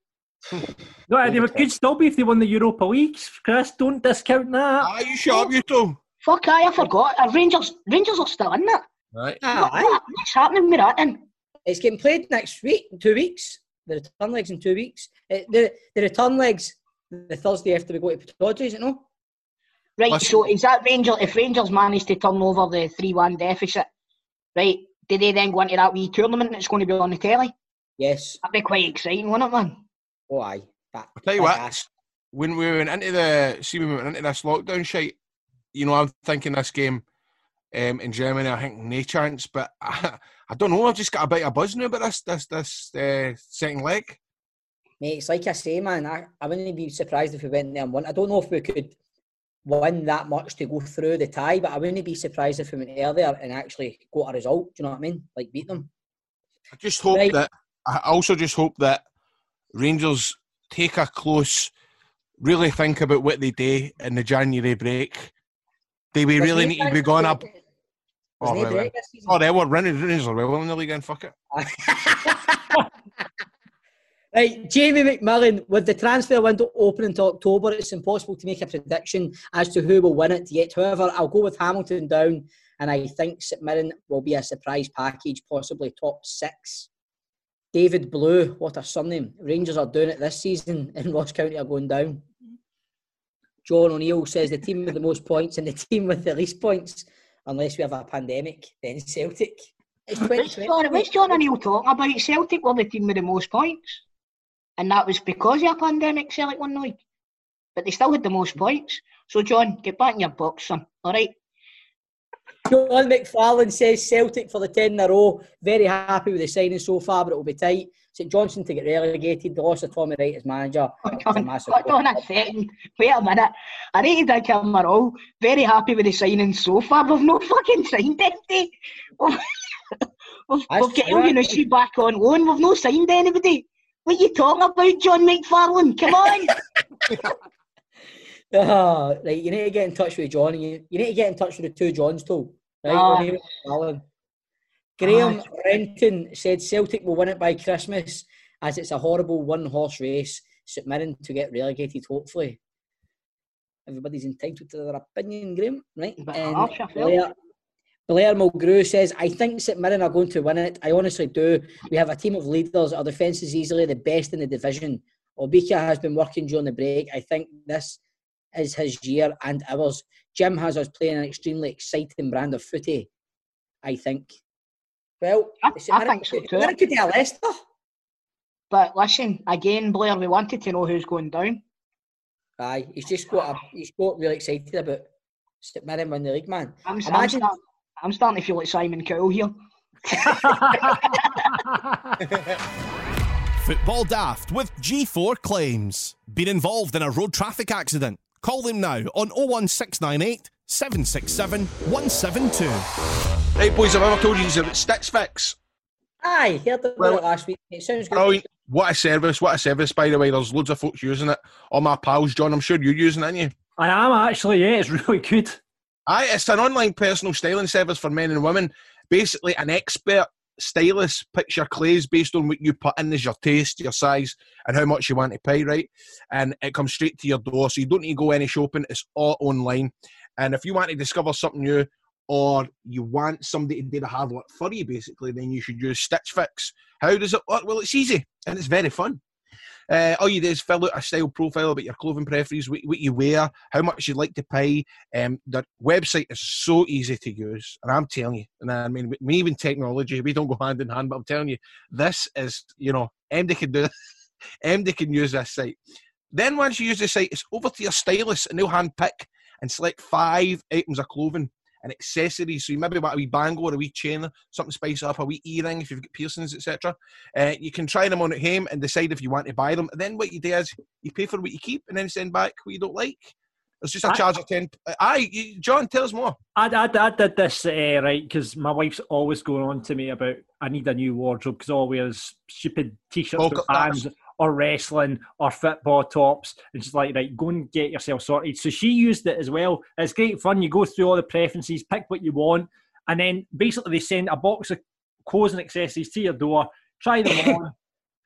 [SPEAKER 7] (laughs)
[SPEAKER 8] No, they could still be if they won the Europa League. Chris, don't discount that.
[SPEAKER 6] Ah, you shut up, you two.
[SPEAKER 7] Fuck, I, I forgot. Rangers, Rangers are still in it.
[SPEAKER 6] Right.
[SPEAKER 4] Ah,
[SPEAKER 7] What- what- what's happening with that then?
[SPEAKER 4] It's getting played next week, two weeks. The return legs in two weeks. Uh, the, the return legs the Thursday after we go to Pittodrie, is it no?
[SPEAKER 7] Right,
[SPEAKER 6] Listen-
[SPEAKER 7] so is that Rangers, if Rangers manage to turn over the 3 1 deficit, right, do they then go into that wee tournament that's going to be on the telly?
[SPEAKER 4] Yes.
[SPEAKER 7] That'd be quite exciting, wouldn't it, man?
[SPEAKER 4] Oh, aye. That,
[SPEAKER 6] I'll tell you what,
[SPEAKER 4] ass.
[SPEAKER 6] when we went into the see when we went into this lockdown shite, you know, I'm thinking this game um, in Germany, I think no chance, but (laughs) I, I don't know. I've just got a bit of buzz now about this this this uh, second leg.
[SPEAKER 4] Mate, it's like I say, man, I, I wouldn't be surprised if we went there and won. I don't know if we could win that much to go through the tie, but I wouldn't be surprised if we went earlier and actually got a result. Do you know what I mean? Like beat them.
[SPEAKER 6] I just hope
[SPEAKER 4] Right.
[SPEAKER 6] that I also just hope that Rangers take a close, really think about what they do in the January break. Do we really need to be going up? Oh,
[SPEAKER 4] no
[SPEAKER 6] well,
[SPEAKER 4] break this season.
[SPEAKER 6] oh, they were running Rangers are well in the league and fuck it.
[SPEAKER 4] Right, Jamie McMillan, with the transfer window open until October, it's impossible to make a prediction as to who will win it yet. However, I'll go with Hamilton down, and I think St Mirren will be a surprise package, possibly top six. David Blue, what a surname. Rangers are doing it this season, (laughs) and Ross County are going down. John O'Neill says the team with the most points and the team with the least points, unless we have a pandemic, then (laughs) Celtic. It's
[SPEAKER 7] What's
[SPEAKER 4] 2020.
[SPEAKER 7] John, what's John O'Neill talking about? Celtic were the team with the most points. And that was because of a pandemic, Celtic the league. But they still had the most points. So, John, get back in your box, son. All right?
[SPEAKER 4] John McFarlane says Celtic for the 10 in a row. Very happy with the signing so far, but it will be tight. St Johnstone to get relegated. The loss of Tommy Wright as manager.
[SPEAKER 7] Hold
[SPEAKER 4] a
[SPEAKER 7] on, hold on a second. Wait a minute. I rated that camera all. Very happy with the signing so far. We've not fucking signed anything. We've, (laughs) we've, we've got
[SPEAKER 4] true,
[SPEAKER 7] El back on loan. We've not signed anybody. What you talking about, John McFarlane? Come on. (laughs) (laughs)
[SPEAKER 4] Ah, right, you need to get in touch with John. You, you need to get in touch with the two Johns too. Right,
[SPEAKER 7] Ah.
[SPEAKER 4] Graham Renton said Celtic will win it by Christmas as it's a horrible one horse race. St Mirren to get relegated, hopefully. Everybody's entitled to their opinion, Graham, right? And
[SPEAKER 7] harsh,
[SPEAKER 4] Blair, Blair Mulgrew says, I think St Mirren are going to win it. I honestly do. We have a team of leaders. Our defence is easily the best in the division. Obika has been working during the break. I think this is his year and ours. Jim has us playing an extremely exciting brand of footy, I think. Well,
[SPEAKER 7] I- I think so too.
[SPEAKER 4] Mirren could do a Leicester.
[SPEAKER 7] But listen, again, Blair, we wanted to know who's going down.
[SPEAKER 4] Aye, he's just got a, he's got really excited about St Mirren winning the league, man.
[SPEAKER 7] I'm, I'm,
[SPEAKER 4] Imagine
[SPEAKER 7] start, I'm starting to feel like Simon Cowell here. (laughs)
[SPEAKER 2] Football Daft with G4 Claims. Been involved in a road traffic accident? Call them now on 01698 767 172.
[SPEAKER 6] Right, boys, have I ever told you about Stitch Fix?
[SPEAKER 4] Aye, heard about
[SPEAKER 6] Well-
[SPEAKER 4] it last week. It sounds good.
[SPEAKER 6] Brilliant. What a service, what a service, by the way. There's loads of folks using it. All my pals, John, I'm sure you're using it, aren't you?
[SPEAKER 8] I am actually, yeah, it's (laughs) really good.
[SPEAKER 6] Aye, it's an online personal styling service for men and women. Basically, an expert stylist picks your clays based on what you put in as your taste, your size, and how much you want to pay, right? And it comes straight to your door, so you don't need to go any shopping. It's all online. And if you want to discover something new, or you want somebody to do the hard work for you, basically, then you should use Stitch Fix. How does it work? Well, it's easy and it's very fun. Uh, all you do is fill out a style profile about your clothing preferences, what, what you wear, how much you'd like to pay. Um, the website is so easy to use, and I'm telling you, and I mean, me even technology, we don't go hand in hand, but I'm telling you, this is, you know, MD can do this. (laughs) MD can use this site. Then once you use the site, it's over to your stylist, and they'll hand pick and select five items of clothing and accessories. So you maybe want a wee bangle or a wee chain, something spice up, a wee earring if you've got piercings, etc. Uh, you can try them on at home and decide if you want to buy them. And then what you do is you pay for what you keep and then send back what you don't like. It's just a charge of ten. Aye, you- John, tell us more.
[SPEAKER 8] I, I, I did this uh, right because my wife's always going on to me about I need a new wardrobe because all wears stupid t-shirts
[SPEAKER 6] Polka
[SPEAKER 8] with bands or wrestling or football tops. And she's like, right, go and get yourself sorted. So she used it as well. It's great fun. You go through all the preferences, pick what you want, and then basically they send a box of clothes and accessories to your door. Try them (coughs) on.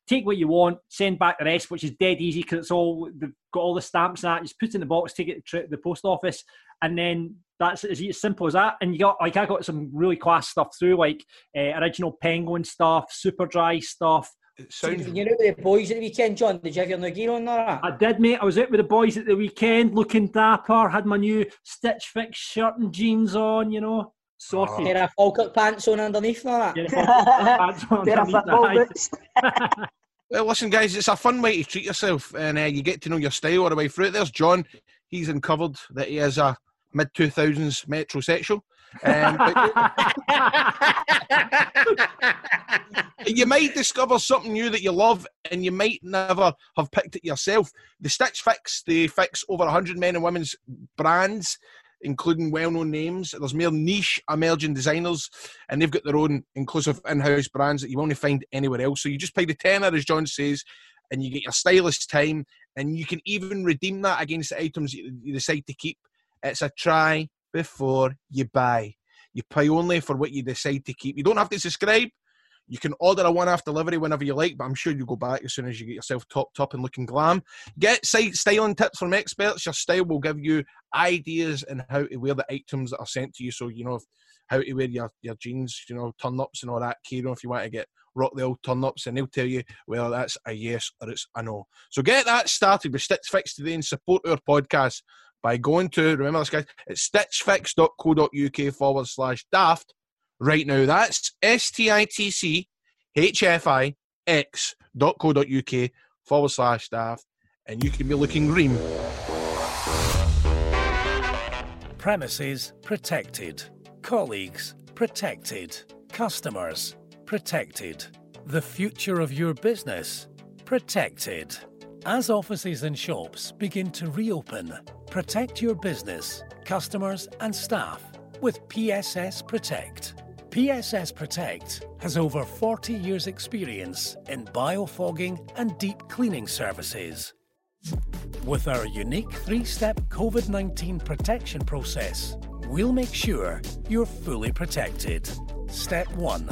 [SPEAKER 8] Take what you want, send back the rest, which is dead easy because it's all they've got all the stamps and that. Just put it in the box, take it to the post office, and then that's as simple as that. And you got like I got some really class stuff through, like uh, original Penguin stuff, super dry stuff.
[SPEAKER 6] It
[SPEAKER 4] So
[SPEAKER 6] sounds
[SPEAKER 4] you know with the boys at the weekend, John? Did you have your new gear on there?
[SPEAKER 8] I did, mate. I was out with the boys at the weekend, looking dapper. Had my new Stitch Fix shirt and jeans on, you know, sorted.
[SPEAKER 4] Pair of Falkirk pants on underneath and all that.
[SPEAKER 8] Yeah, pants on (laughs)
[SPEAKER 7] Pair of
[SPEAKER 8] underneath the
[SPEAKER 7] football
[SPEAKER 8] high. (laughs)
[SPEAKER 6] Well, listen, guys, it's a fun way to treat yourself, and uh, you get to know your style all the way through it. There's John. He's uncovered that he is a mid 2000s metrosexual. Um, (laughs) you might discover something new that you love, and you might never have picked it yourself. The Stitch Fix, they fix over 100 men and women's brands, including well known names. There's more niche emerging designers, and they've got their own inclusive in house brands that you won't find anywhere else. So you just pay the tenner, as John says, and you get your stylish time, and you can even redeem that against the items you decide to keep. It's a try before you buy. You pay only for what you decide to keep. You don't have to subscribe. You can order a one-off delivery whenever you like, but I'm sure you'll go back as soon as you get yourself topped up and looking glam. Get site styling tips from experts. Your style will give you ideas and how to wear the items that are sent to you. So you know how to wear your, your jeans, you know, turn ups and all that. Kieran, if you want to get rock the old turn ups, and they'll tell you whether that's a yes or it's a no. So get that started with Stitch Fix today and support our podcast by going to remember this guys, it's stitchfix.co.uk forward slash daft right now. That's S T I T C H F I X dot co dot UK forward slash daft, and you can be looking green.
[SPEAKER 10] Premises protected. Colleagues protected. Customers protected. The future of your business protected. As offices and shops begin to reopen, protect your business, customers, and staff with PSS Protect. PSS Protect has over 40 years' experience in biofogging and deep cleaning services. With our unique three step COVID 19 protection process, we'll make sure you're fully protected. Step 1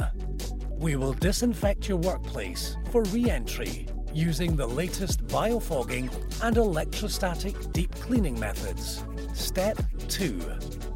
[SPEAKER 10] We will disinfect your workplace for re entry using the latest biofogging and electrostatic deep cleaning methods. Step 2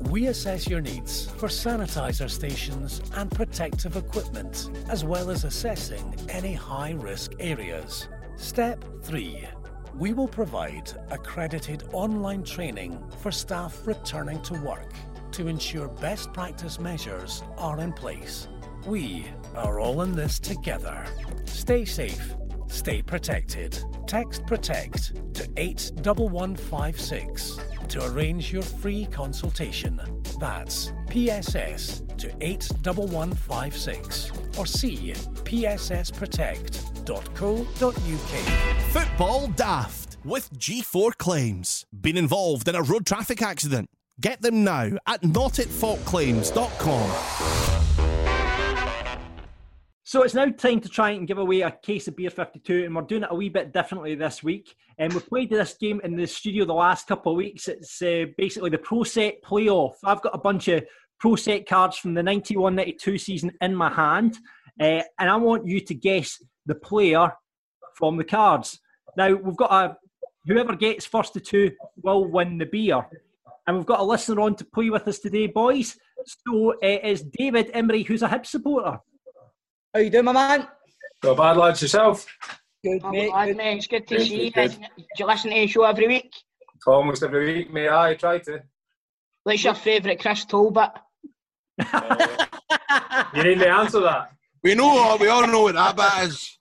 [SPEAKER 10] We assess your needs for sanitizer stations and protective equipment, as well as assessing any high risk areas. Step 3 we will provide accredited online training for staff returning to work to ensure best practice measures are in place. We are all in this together. Stay safe, stay protected. Text PROTECT to 81156 to arrange your free consultation. That's PSS to 81156 or see pssprotect.co.uk.
[SPEAKER 2] Football Daft with G4 Claims. Been involved in a road traffic accident? Get them now at notitfaultclaims.com.
[SPEAKER 8] So it's now time to try and give away a case of beer 52, and we're doing it a wee bit differently this week. And we've played this game in the studio the last couple of weeks. It's uh, basically the Pro Set playoff. I've got a bunch of Pro Set cards from the 91 92 season in my hand, uh, and I want you to guess the player from the cards. Now, we've got a whoever gets first to two will win the beer. And we've got a listener on to play with us today, boys. So uh, it's David Emery, who's a Hib supporter.
[SPEAKER 4] How you doing, my man?
[SPEAKER 11] Not bad, lads. Yourself?
[SPEAKER 4] Good,
[SPEAKER 7] I'm
[SPEAKER 4] mate.
[SPEAKER 7] glad,
[SPEAKER 4] good.
[SPEAKER 7] mate. It's good to
[SPEAKER 11] Good,
[SPEAKER 7] see you.
[SPEAKER 11] good,
[SPEAKER 7] Do you listen to the show every week?
[SPEAKER 11] Almost every week, mate. I try to.
[SPEAKER 7] What's your favourite Chris Talbot? (laughs)
[SPEAKER 11] You need to answer that.
[SPEAKER 6] We know, we all know what that bit is.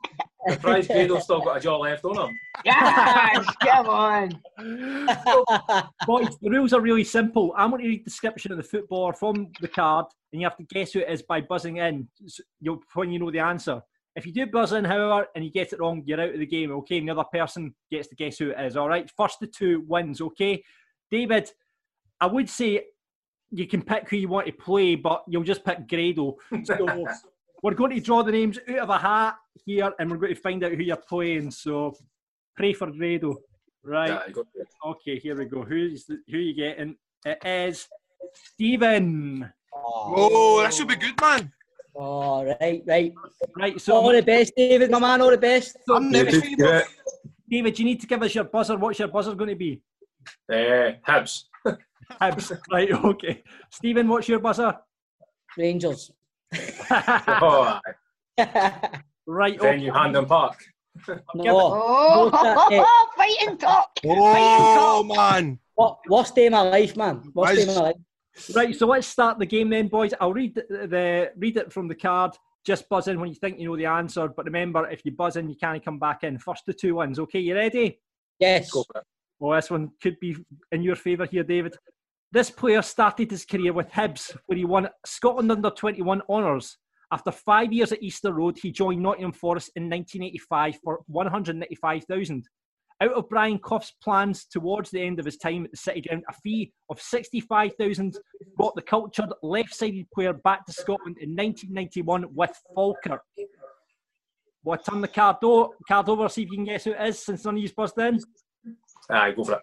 [SPEAKER 11] The prize (laughs) Grado's still got a jaw left on him.
[SPEAKER 7] Yes, come on. (laughs)
[SPEAKER 8] Boys, the rules are really simple. I'm going to read the description of the footballer from the card, and you have to guess who it is by buzzing in you'll, when you know the answer. If you do buzz in, however, and you get it wrong, you're out of the game, okay? And the other person gets to guess who it is, all right? First to two wins, okay? David, I would say you can pick who you want to play, but you'll just pick Grado. (laughs) So we're going to draw the names out of a hat here, and we're going to find out who you're playing. So pray for Grado. Right.
[SPEAKER 11] Yeah, you got it.
[SPEAKER 8] Okay, here we go. Who's the, who you getting? It is Stephen.
[SPEAKER 6] Oh, that should be good, man.
[SPEAKER 4] Oh, right, right.
[SPEAKER 8] Right, so
[SPEAKER 4] All the best, David, my man, all the best.
[SPEAKER 6] I'm nervous for you.
[SPEAKER 8] David, you need to give us your buzzer. What's your buzzer going to be?
[SPEAKER 11] Uh, Hibs.
[SPEAKER 8] Hibs. right, okay. Stephen, what's your buzzer?
[SPEAKER 4] Rangers.
[SPEAKER 11] Oh,
[SPEAKER 8] Right,
[SPEAKER 11] venue,
[SPEAKER 8] okay.
[SPEAKER 11] Hampden Park.
[SPEAKER 4] No.
[SPEAKER 7] Oh,
[SPEAKER 4] No, (laughs)
[SPEAKER 7] fighting talk.
[SPEAKER 6] Oh, man.
[SPEAKER 4] What, worst day of my life, man. Worst day of my life.
[SPEAKER 8] Right, so let's start the game then, boys. I'll read the, the read it from the card. Just buzz in when you think you know the answer. But remember, if you buzz in, you can't come back in. First to two ones. Okay, you ready?
[SPEAKER 4] Yes.
[SPEAKER 11] Go for it.
[SPEAKER 8] Well, this one could be in your favour here, David. This player started his career with Hibs, where he won Scotland under 21 honours. After five years at Easter Road, he joined Nottingham Forest in 1985 for 195,000. Out of Brian Clough's plans towards the end of his time at the City Ground, a fee of 65,000 brought the cultured left-sided player back to Scotland in 1991 with Falkirk. Well, I turn the card, o- card over, see if you can guess who it is, since none of you's buzzed in.
[SPEAKER 11] Aye, go for it.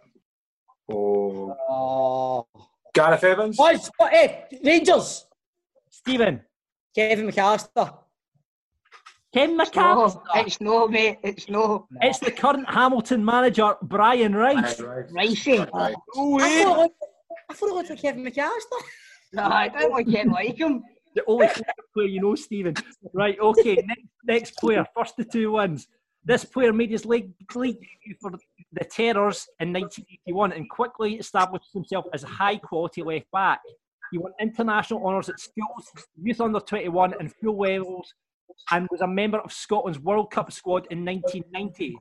[SPEAKER 11] Oh,
[SPEAKER 4] Oh.
[SPEAKER 11] Gareth Evans.
[SPEAKER 4] Boys, what, eh, Rangers.
[SPEAKER 8] Stephen.
[SPEAKER 4] Kevin McAllister.
[SPEAKER 8] Ken
[SPEAKER 7] No,
[SPEAKER 8] McAllister.
[SPEAKER 7] it's no, mate. It's no.
[SPEAKER 8] It's the current Hamilton manager, Brian Rice.
[SPEAKER 11] Aye, right.
[SPEAKER 7] Ricey.
[SPEAKER 11] Right.
[SPEAKER 6] No
[SPEAKER 4] I
[SPEAKER 6] way.
[SPEAKER 4] thought, it was- I thought it was for Kevin McAllister.
[SPEAKER 7] No, I don't like him like him.
[SPEAKER 8] The only (laughs) player you know, Stephen. Right, okay. Next, next player, first to two wins. This player made his league, for the Terrors in 1981 and quickly established himself as a high quality left back. He won international honours at schools, youth under 21, and full levels, and was a member of Scotland's World Cup squad in 1990.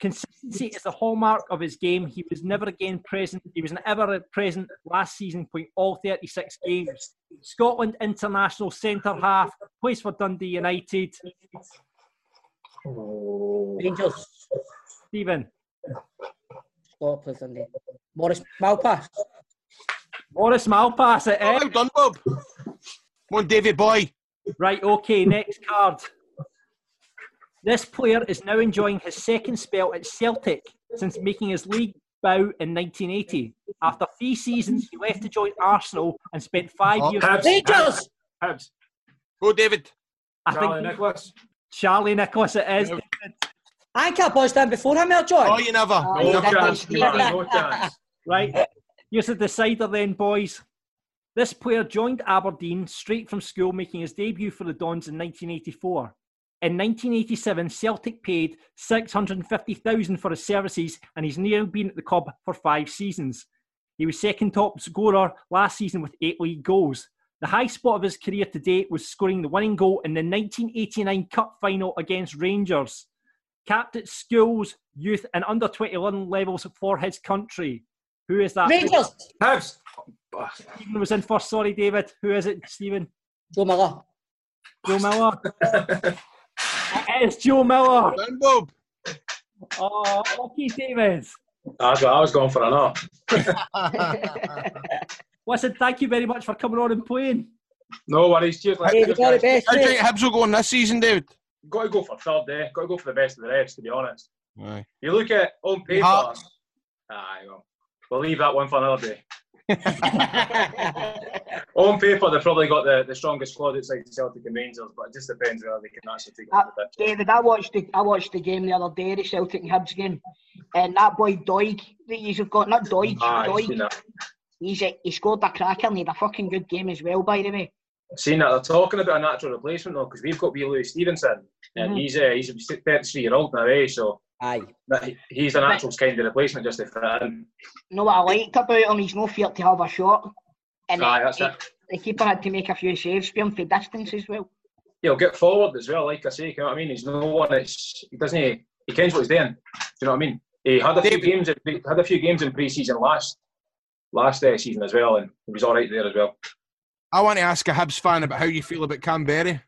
[SPEAKER 8] Consistency is the hallmark of his game. He was never again present. He was never present last season, playing all 36 games. Scotland international centre half, plays for Dundee United.
[SPEAKER 11] Oh,
[SPEAKER 4] Rangers.
[SPEAKER 8] Stephen,
[SPEAKER 4] Scotland, Dundee. Maurice Malpas.
[SPEAKER 8] Maurice Malpas it
[SPEAKER 6] Oh, well done, Bob. Come on, David boy.
[SPEAKER 8] Right, okay, next card. This player is now enjoying his second spell at Celtic since making his league bow in 1980. After three seasons, he left to join Arsenal and spent five
[SPEAKER 6] Oh,
[SPEAKER 8] years.
[SPEAKER 11] Hibs.
[SPEAKER 4] Rangers.
[SPEAKER 11] Hibs.
[SPEAKER 6] Go, David.
[SPEAKER 8] I
[SPEAKER 11] Charlie
[SPEAKER 8] think
[SPEAKER 11] Nicholas.
[SPEAKER 8] Charlie Nicholas it is.
[SPEAKER 6] Yeah.
[SPEAKER 4] I can't buzzed in before him, there, John.
[SPEAKER 6] Oh, you never.
[SPEAKER 7] Oh,
[SPEAKER 11] No
[SPEAKER 7] you did
[SPEAKER 11] chance,
[SPEAKER 7] this,
[SPEAKER 11] man,
[SPEAKER 7] Stevie.
[SPEAKER 11] no chance. (laughs)
[SPEAKER 8] Right, here's the decider then, boys. This player joined Aberdeen straight from school, making his debut for the Dons in 1984. In 1987, Celtic paid 650,000 for his services, and he's now been at the club for five seasons. He was second top scorer last season with eight league goals. The high spot of his career to date was scoring the winning goal in the 1989 Cup final against Rangers. Capped at schools, youth, and under 21 levels for his country. Who is that?
[SPEAKER 4] Rangers.
[SPEAKER 11] Hibs.
[SPEAKER 8] Stephen was in first. Sorry, David. Who is it, Stephen?
[SPEAKER 4] Joe Miller.
[SPEAKER 8] Joe Miller. it is Joe Miller.
[SPEAKER 6] Well Bob.
[SPEAKER 8] Oh, lucky David.
[SPEAKER 11] That's what I was going for another. (laughs)
[SPEAKER 8] Listen, thank you very much for coming on and playing.
[SPEAKER 11] No worries. Cheers. lads.
[SPEAKER 4] David, all the best.
[SPEAKER 6] How do you think Hibs will go on this season, David?
[SPEAKER 11] Got to go for third, eh? Got to go for the best of the rest, to be honest.
[SPEAKER 6] Aye.
[SPEAKER 11] You look at on paper.
[SPEAKER 6] Hearts.
[SPEAKER 11] Aye, well, we'll leave that one for another day. (laughs) On paper, they've probably got the, the strongest squad outside Celtic and Rangers, but it just depends whether they can actually take it
[SPEAKER 7] Uh,
[SPEAKER 11] on the pitch.
[SPEAKER 7] David, I watched the I watched the game the other day, the Celtic and Hibs game, and that boy Doig that you've got, not Doig,
[SPEAKER 11] Aye,
[SPEAKER 7] Doig,
[SPEAKER 11] seen that.
[SPEAKER 7] He's a, he scored a cracker and he had a fucking good game as well, by the way.
[SPEAKER 11] Seen that. They're talking about a natural replacement though, because we've got wee Lewis Stevenson, and
[SPEAKER 7] Mhm.
[SPEAKER 11] he's uh, he's a 33 year old now, eh? So
[SPEAKER 4] Aye.
[SPEAKER 11] he's a natural kind of replacement just to fit in.
[SPEAKER 7] You know what I liked about him? He's no fear to have a shot, and
[SPEAKER 11] Aye,
[SPEAKER 7] the-
[SPEAKER 11] that's
[SPEAKER 7] the,
[SPEAKER 11] it.
[SPEAKER 7] the keeper had to make a few saves for him for distance as well.
[SPEAKER 11] He'll get forward as well, like I say. You know what I mean? He's no one. It's, he doesn't. He, he knows what he's doing. Do you know what I mean? He had a few games. in- Had a few games in pre-season last last uh, season as well, and he was all right there as well.
[SPEAKER 6] I want to ask a Hibs fan about how you feel about Kamberi.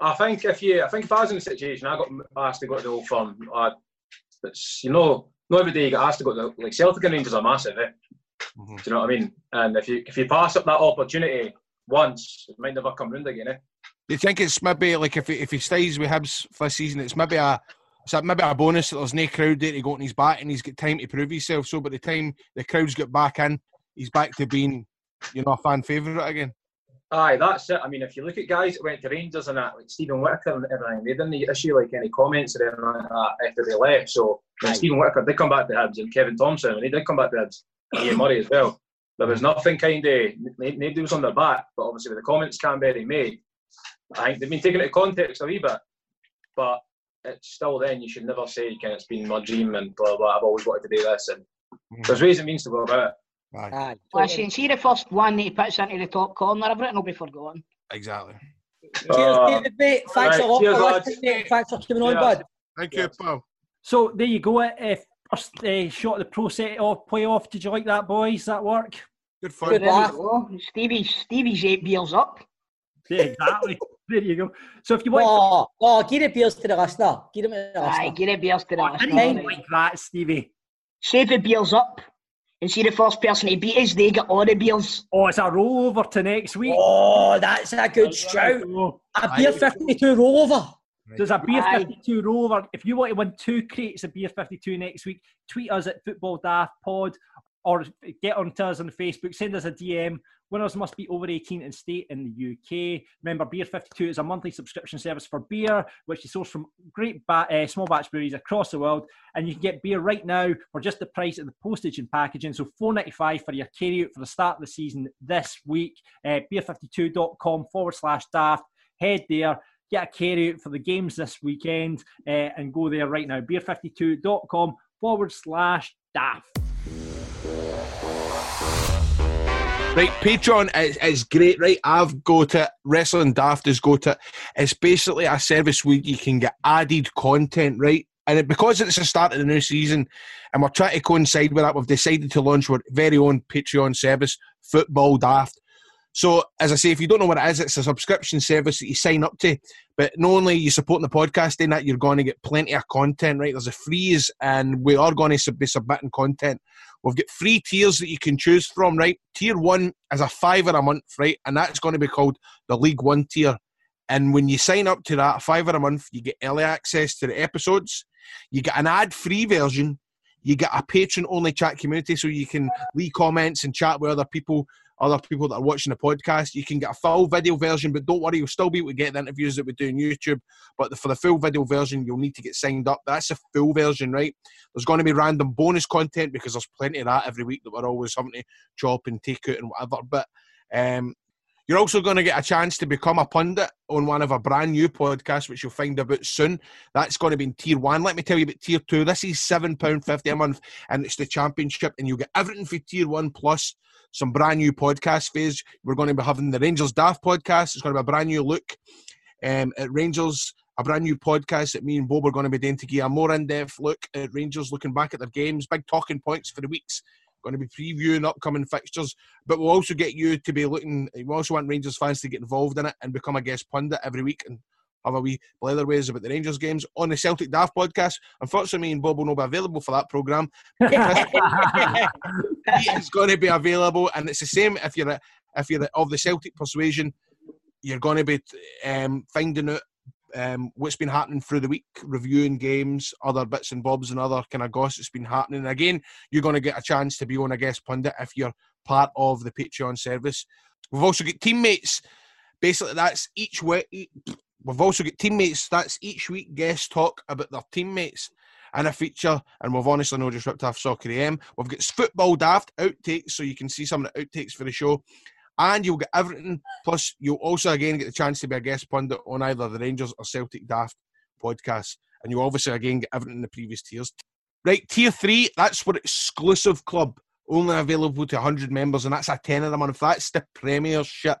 [SPEAKER 11] I think if you, I think if I was in the situation, I got asked to go to the old firm. Uh, it's you know not every day you get asked to go to like Celtic and Rangers are massive, eh?
[SPEAKER 6] Mm-hmm.
[SPEAKER 11] Do you know what I mean? And if you if you pass up that opportunity once, it might never come round again, eh?
[SPEAKER 6] Do you think it's maybe like if he, if he stays with Hibs for this season, it's maybe a it's a, maybe a bonus that there's no crowd there to go on his back and he's got time to prove himself. So by the time the crowds get back in, he's back to being, you know, a fan favourite again.
[SPEAKER 11] Aye, that's it. I mean, if you look at guys that went to Rangers and that, like Steven Whittaker and everything, they didn't issue like any comments or anything like that after they left. So when Steven Whittaker did come back to Hibs and Kevin Thomson, when he did come back to Hibs, and Ian Murray as well, there was nothing kind of, nobody was on their back. But obviously with the comments Kamberi made, I think they've been taken out of context a wee bit. But it's still then, you should never say, kind it's been my dream and blah, blah, I've always wanted to do this. And there's ways and means to go about it.
[SPEAKER 6] Aye.
[SPEAKER 7] Listen, see the first one that he puts into the top corner, everything will be forgotten.
[SPEAKER 6] Exactly.
[SPEAKER 4] Cheers, David, mate. Thanks
[SPEAKER 11] right,
[SPEAKER 4] a lot
[SPEAKER 11] cheers,
[SPEAKER 4] for
[SPEAKER 11] lads.
[SPEAKER 4] listening, mate. Thanks for coming on, bud.
[SPEAKER 6] Thank you, pal.
[SPEAKER 8] So there you go. Uh, first uh, shot of the pro set off playoff. Did you like that, boys? That work?
[SPEAKER 6] Good
[SPEAKER 7] There
[SPEAKER 6] fun.
[SPEAKER 7] we go. Stevie, Stevie's eight beers up.
[SPEAKER 8] Yeah, exactly. There you go. So if you want,
[SPEAKER 4] Oh, oh, give the beers to the listener. Give them to the oh,
[SPEAKER 7] Aye,
[SPEAKER 4] listener.
[SPEAKER 7] give the beers to the
[SPEAKER 8] I
[SPEAKER 7] listener.
[SPEAKER 8] didn't like that, Stevie.
[SPEAKER 7] Save the beers up and see the first person to beat us, they get all the beers.
[SPEAKER 8] Oh, it's a rollover to next week.
[SPEAKER 4] Oh, that's a good shout.
[SPEAKER 8] So
[SPEAKER 4] A beer 52 rollover.
[SPEAKER 8] There's a beer
[SPEAKER 7] Aye.
[SPEAKER 8] 52 rollover. If you want to win two crates of beer 52 next week, tweet us at Football Daft Pod or get on to us on Facebook. Send us a DM. Winners must be over 18 and stay in the UK. Remember, Beer 52 is a monthly subscription service for beer, which is sourced from great ba- uh, small batch breweries across the world. And you can get beer right now for just the price of the postage and packaging. So four ninety five for your carry out for the start of the season this week. Uh, beer52.com forward slash daft. Head there get a carry out for the games this weekend uh, and go there right now. Beer52.com forward slash daft.
[SPEAKER 6] Right, Patreon is, is great, right? I've got it. Wrestling Daft has got it. It's basically a service where you can get added content, right? And it, because it's the start of the new season, and we're trying to coincide with that, we've decided to launch our very own Patreon service, Football Daft. So, as I say, if you don't know what it is, it's a subscription service that you sign up to. But not only are you supporting the podcast in that, you're going to get plenty of content, right? There's a freeze, and we are going to be submitting content. We've got three tiers that you can choose from, right? Tier one is a fiver a month, right? And that's going to be called the League One tier. And when you sign up to that fiver a month, you get early access to the episodes. You get an ad-free version. You get a patron-only chat community, so you can leave comments and chat with other people, other people that are watching the podcast. You can get a full video version, but don't worry, you'll still be able to get the interviews that we do on YouTube. But for the full video version, you'll need to get signed up. That's the full version, right? There's going to be random bonus content because there's plenty of that every week that we're always having to chop and take out and whatever. But um, you're also going to get a chance to become a pundit on one of our brand new podcasts, which you'll find about soon. That's going to be in tier one. Let me tell you about tier two. This is £7.50 a month, and it's the championship, and you'll get everything for tier one plus some brand new podcast phase. We're going to be having the Rangers Daft podcast. It's going to be a brand new look um, at Rangers, a brand new podcast that me and Bob are going to be doing to give a more in depth look at Rangers, looking back at their games, big talking points for the weeks. Going to be previewing upcoming fixtures, but we'll also get you to be looking. We also want Rangers fans to get involved in it and become a guest pundit every week and have a wee blatherways about the Rangers games on the Celtic Daft podcast. Unfortunately, me and Bob will not be available for that programme. it's going to be available, and it's the same if you're a, if you're of the Celtic persuasion. You're going to be um, finding out um, what's been happening through the week, reviewing games, other bits and bobs, and other kind of goss that's been happening. Again, you're going to get a chance to be on a guest pundit if you're part of the Patreon service. We've also got teammates. Basically, that's each week. We've also got teammates. That's each week guest talk about their teammates and a feature. And we've honestly no just ripped off Soccer AM. We've got Football Daft outtakes, so you can see some of the outtakes for the show. And you'll get everything. Plus, you'll also again get the chance to be a guest pundit on either the Rangers or Celtic Daft podcast. And you obviously again get everything in the previous tiers. Right, tier three, that's for exclusive club, only available to 100 members, and that's a tenner a month. That's the Premiership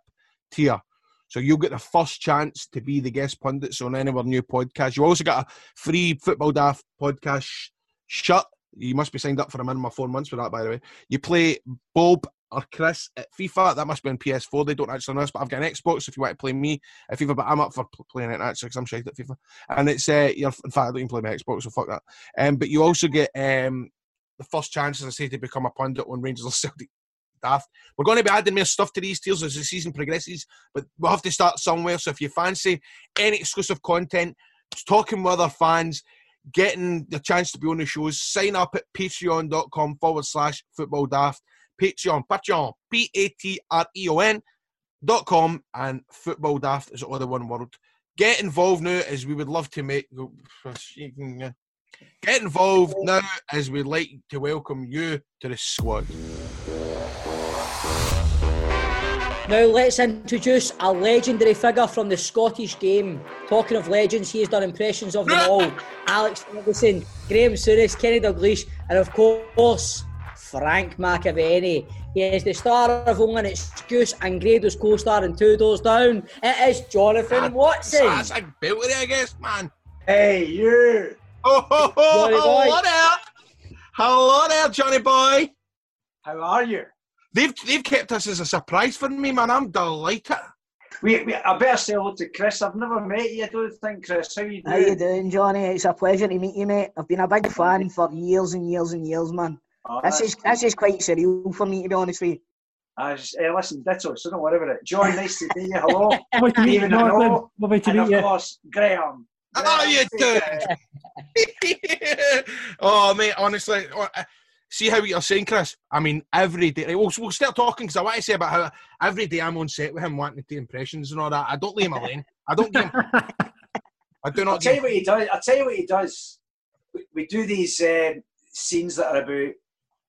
[SPEAKER 6] tier. So you'll get the first chance to be the guest pundits on any of our new podcasts. You also got a free Football Daft podcast sh- shirt. You must be signed up for a minimum of four months for that, by the way. You play Bob or Chris at FIFA. That must be on PS4. They don't actually know this, but I've got an Xbox if you want to play me at FIFA. But I'm up for playing it actually because I'm shite at FIFA. And it's uh, in fact I don't even play my Xbox, so fuck that. Um, but you also get um the first chance, as I say, to become a pundit on Rangers or Celtic (laughs) daft. We're going to be adding more stuff to these tiers as the season progresses, but we'll have to start somewhere. So if you fancy any exclusive content, talking with other fans, getting the chance to be on the shows, sign up at patreon.com forward slash football daft. Patreon, Patreon, P A T R E O N dot com, and football daft is all the one word. Get involved now as we would love to make. Get involved now as we'd like to welcome you to the squad.
[SPEAKER 4] Now let's introduce a legendary figure from the Scottish game. Talking of legends, he has done impressions of them (laughs) all. Alex Ferguson, Graeme Souness, Kenny Dalglish, and of course, Frank McAvennie. He is the star of Only an Excuse and Grado's co-star in Two Doors Down. It is Jonathan Watson.
[SPEAKER 6] That's a belter, I guess, man.
[SPEAKER 12] Hey, you.
[SPEAKER 6] Oh, ho, ho, hello there. Hello there, Johnny boy.
[SPEAKER 12] How are you?
[SPEAKER 6] They've they've kept us as a surprise for me, man. I'm delighted.
[SPEAKER 12] We, we, I better say hello to Chris. I've never met you, I don't think, Chris. How you
[SPEAKER 7] How you
[SPEAKER 12] doing?
[SPEAKER 7] doing, Johnny? It's a pleasure to meet you, mate. I've been a big fan for years and years and years, man.
[SPEAKER 12] Oh,
[SPEAKER 7] This
[SPEAKER 12] that's
[SPEAKER 7] is this is quite surreal for me, to be honest with you.
[SPEAKER 12] I just, eh, listen, ditto, so don't worry about it. John, nice to meet you. Hello. (laughs)
[SPEAKER 8] Lovely to meet you,
[SPEAKER 12] Stephen, I
[SPEAKER 8] Jonathan.
[SPEAKER 12] know.
[SPEAKER 8] Lovely to
[SPEAKER 12] And
[SPEAKER 8] meet
[SPEAKER 12] of
[SPEAKER 8] you.
[SPEAKER 12] course, Graham.
[SPEAKER 6] How you doing? (laughs) oh, mate, honestly, oh, uh, see how you're saying, Chris? I mean, every day. We'll, we'll start talking because I want to say about how every day I'm on set with him wanting to do impressions and all that. I don't leave him alone. I don't give him. (laughs) I do not.
[SPEAKER 12] I'll
[SPEAKER 6] not
[SPEAKER 12] tell you what he does. I'll tell you what he does. We, we do these um, scenes that are about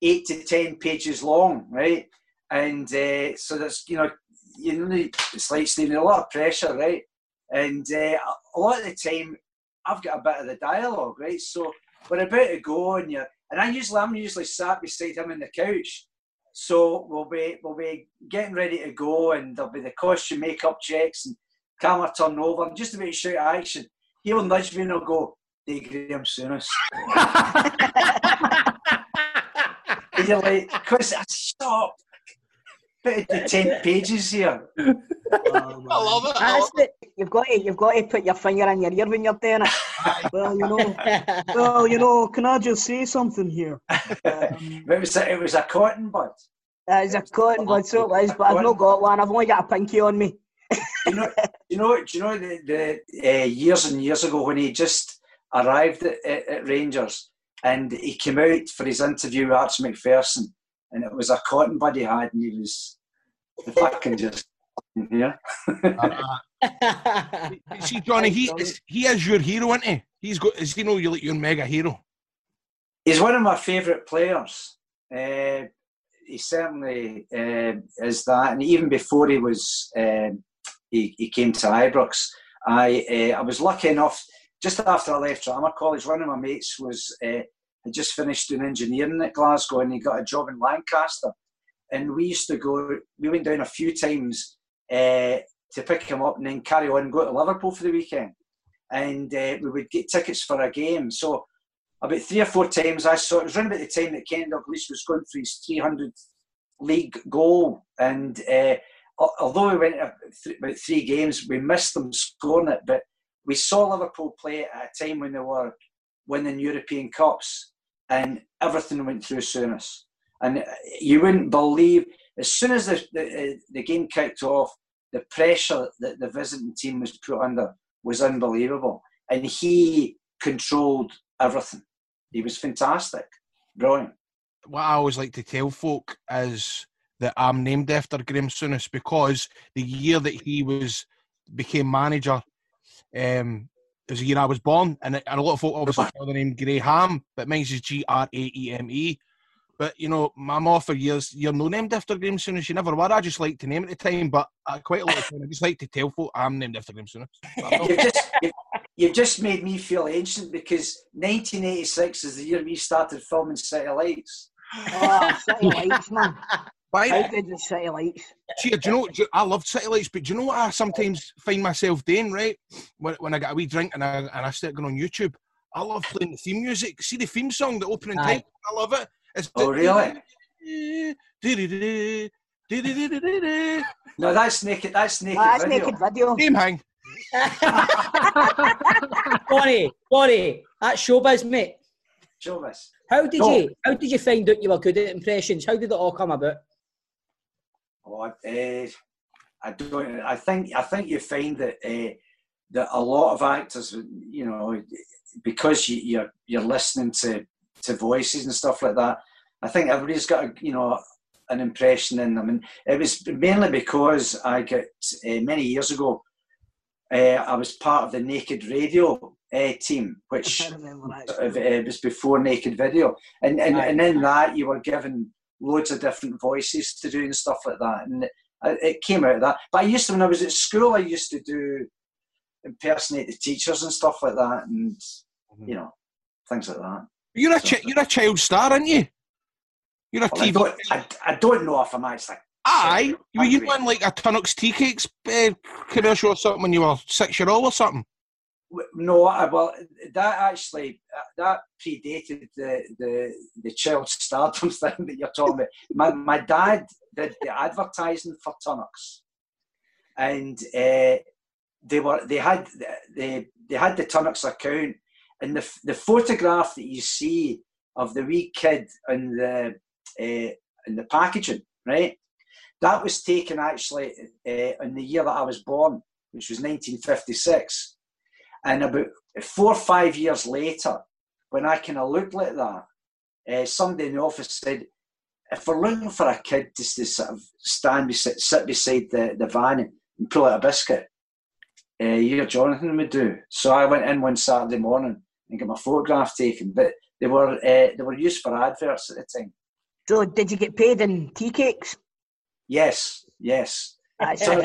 [SPEAKER 12] eight to ten pages long, right? And uh, so that's you know, you know, it's like Stephen, a lot of pressure, right? And uh, a lot of the time, I've got a bit of the dialogue, right? So we're about to go, and you and I usually, I'm usually sat beside him on the couch. So we'll be we'll be getting ready to go, and there'll be the costume makeup checks and camera turn over. I'm just about to shout action. He'll nudge me and I'll go, Hey Graeme Souness. (laughs) and you're like, Chris, stop. Better do 10 pages here.
[SPEAKER 6] I love it. I
[SPEAKER 7] That's
[SPEAKER 6] love
[SPEAKER 7] the, you've got to you've got to put your finger in your ear when you're doing it. well, you know, (laughs) well, you know, can I just say something here? (laughs)
[SPEAKER 12] it, was a, it was a cotton bud.
[SPEAKER 7] That is a cotton bud, so it is, but I've not got one. I've only got a pinky on me.
[SPEAKER 12] you know, you know, do you know the, the uh, years and years ago when he just arrived at, at, at Rangers and he came out for his interview with Archie Macpherson and it was a cotton bud he had and he was if I can just yeah. (laughs)
[SPEAKER 6] See, Johnny, he is, he is your hero, isn't he? He's got, is he know you're like your mega hero?
[SPEAKER 12] He's one of my favourite players. Uh, he certainly uh, is that, and even before he was um, he, he came to Ibrox, I uh, I was lucky enough just after I left drama college. One of my mates was uh, had just finished doing engineering at Glasgow, and he got a job in Lancaster. And we used to go. We went down a few times uh, to pick him up, and then carry on and go to Liverpool for the weekend. And uh, we would get tickets for a game. So about three or four times I saw it was around about the time that Ken Dalglish was going for his 300th league goal, and although we went about three games, we missed them scoring it. But we saw Liverpool play at a time when they were winning European Cups, and everything went through Souness. And uh, you wouldn't believe as soon as the the, uh, the game kicked off, the pressure that the visiting team was put under was unbelievable, and he controlled everything. He was fantastic, brilliant.
[SPEAKER 6] what I always like to tell folk is that I'm named after Graeme Souness because the year that he was became manager um, was the year I was born, and, and a lot of folk obviously call the name Graham, but mine's is G R A E M E. But you know, I'm off for years. You're no named after Graeme Souness. You never were. I just like to name at the time, but I quite a lot of time I just like to tell folk I'm named after Graeme Souness. (laughs)
[SPEAKER 12] you've, just, you've, you've just made me feel ancient because 1986 is the year we started filming City Lights.
[SPEAKER 7] Oh, City Lights, man. (laughs)
[SPEAKER 6] Why?
[SPEAKER 7] How good was City Lights?
[SPEAKER 6] See, do you know? do I love City Lights, but do you know what I sometimes find myself doing? Right, when, when I get a wee drink and I and I start going on YouTube, I love playing the theme music. See the theme song, the opening
[SPEAKER 12] Aye.
[SPEAKER 6] title. I love it. It's
[SPEAKER 12] Oh, really?
[SPEAKER 6] really? (laughs)
[SPEAKER 12] No, that's naked. That's naked.
[SPEAKER 7] That's
[SPEAKER 12] video.
[SPEAKER 7] naked video.
[SPEAKER 6] Name hang.
[SPEAKER 4] Bonnie, Bonnie, that's showbiz, mate.
[SPEAKER 12] Show us.
[SPEAKER 4] How did
[SPEAKER 12] No.
[SPEAKER 4] you how did you find out you were good at impressions? How did it all come about?
[SPEAKER 12] Oh, uh, I don't. I think. I think you find that uh, that a lot of actors, you know, because you, you're you're listening to to voices and stuff like that. I think everybody's got a, you know an impression in them, and it was mainly because I got uh, many years ago. Uh, I was part of the Naked Radio uh, team, which (laughs)
[SPEAKER 7] I remember that.
[SPEAKER 12] sort of, uh, was before Naked Video, and and,
[SPEAKER 4] Right.
[SPEAKER 12] and in that you were given loads of different voices to do and stuff like that, and it, came out of that. But I used to when I was at school, I used to do impersonate the teachers and stuff like that, and you know things like that.
[SPEAKER 6] You're a chi- you're a child star, aren't you? You're a
[SPEAKER 12] Well, I,
[SPEAKER 6] TV.
[SPEAKER 12] don't, I, I don't know if I'm actually.
[SPEAKER 6] Aye, were you doing like a Tunnocks tea cakes uh, commercial or something when you were six year old or something?
[SPEAKER 12] No, well, that actually uh, that predated the the the child (laughs) stardom thing that you're talking about. My my dad did the advertising for Tunnocks, and uh, they were they had they they had the Tunnocks account, and the the photograph that you see of the wee kid in the uh, in the packaging, right? That was taken actually uh, in the year that I was born, which was 1956. And about four or five years later, when I kind of looked like that, uh, somebody in the office said, if we're looking for a kid just to sort of stand beside, sit beside the, the van and pull out a biscuit, uh, you, Jonathan, would do. So I went in one Saturday morning and got my photograph taken. But they were uh, they were used for adverts at the time.
[SPEAKER 7] So did you get paid in tea cakes?
[SPEAKER 12] Yes, yes.
[SPEAKER 7] So,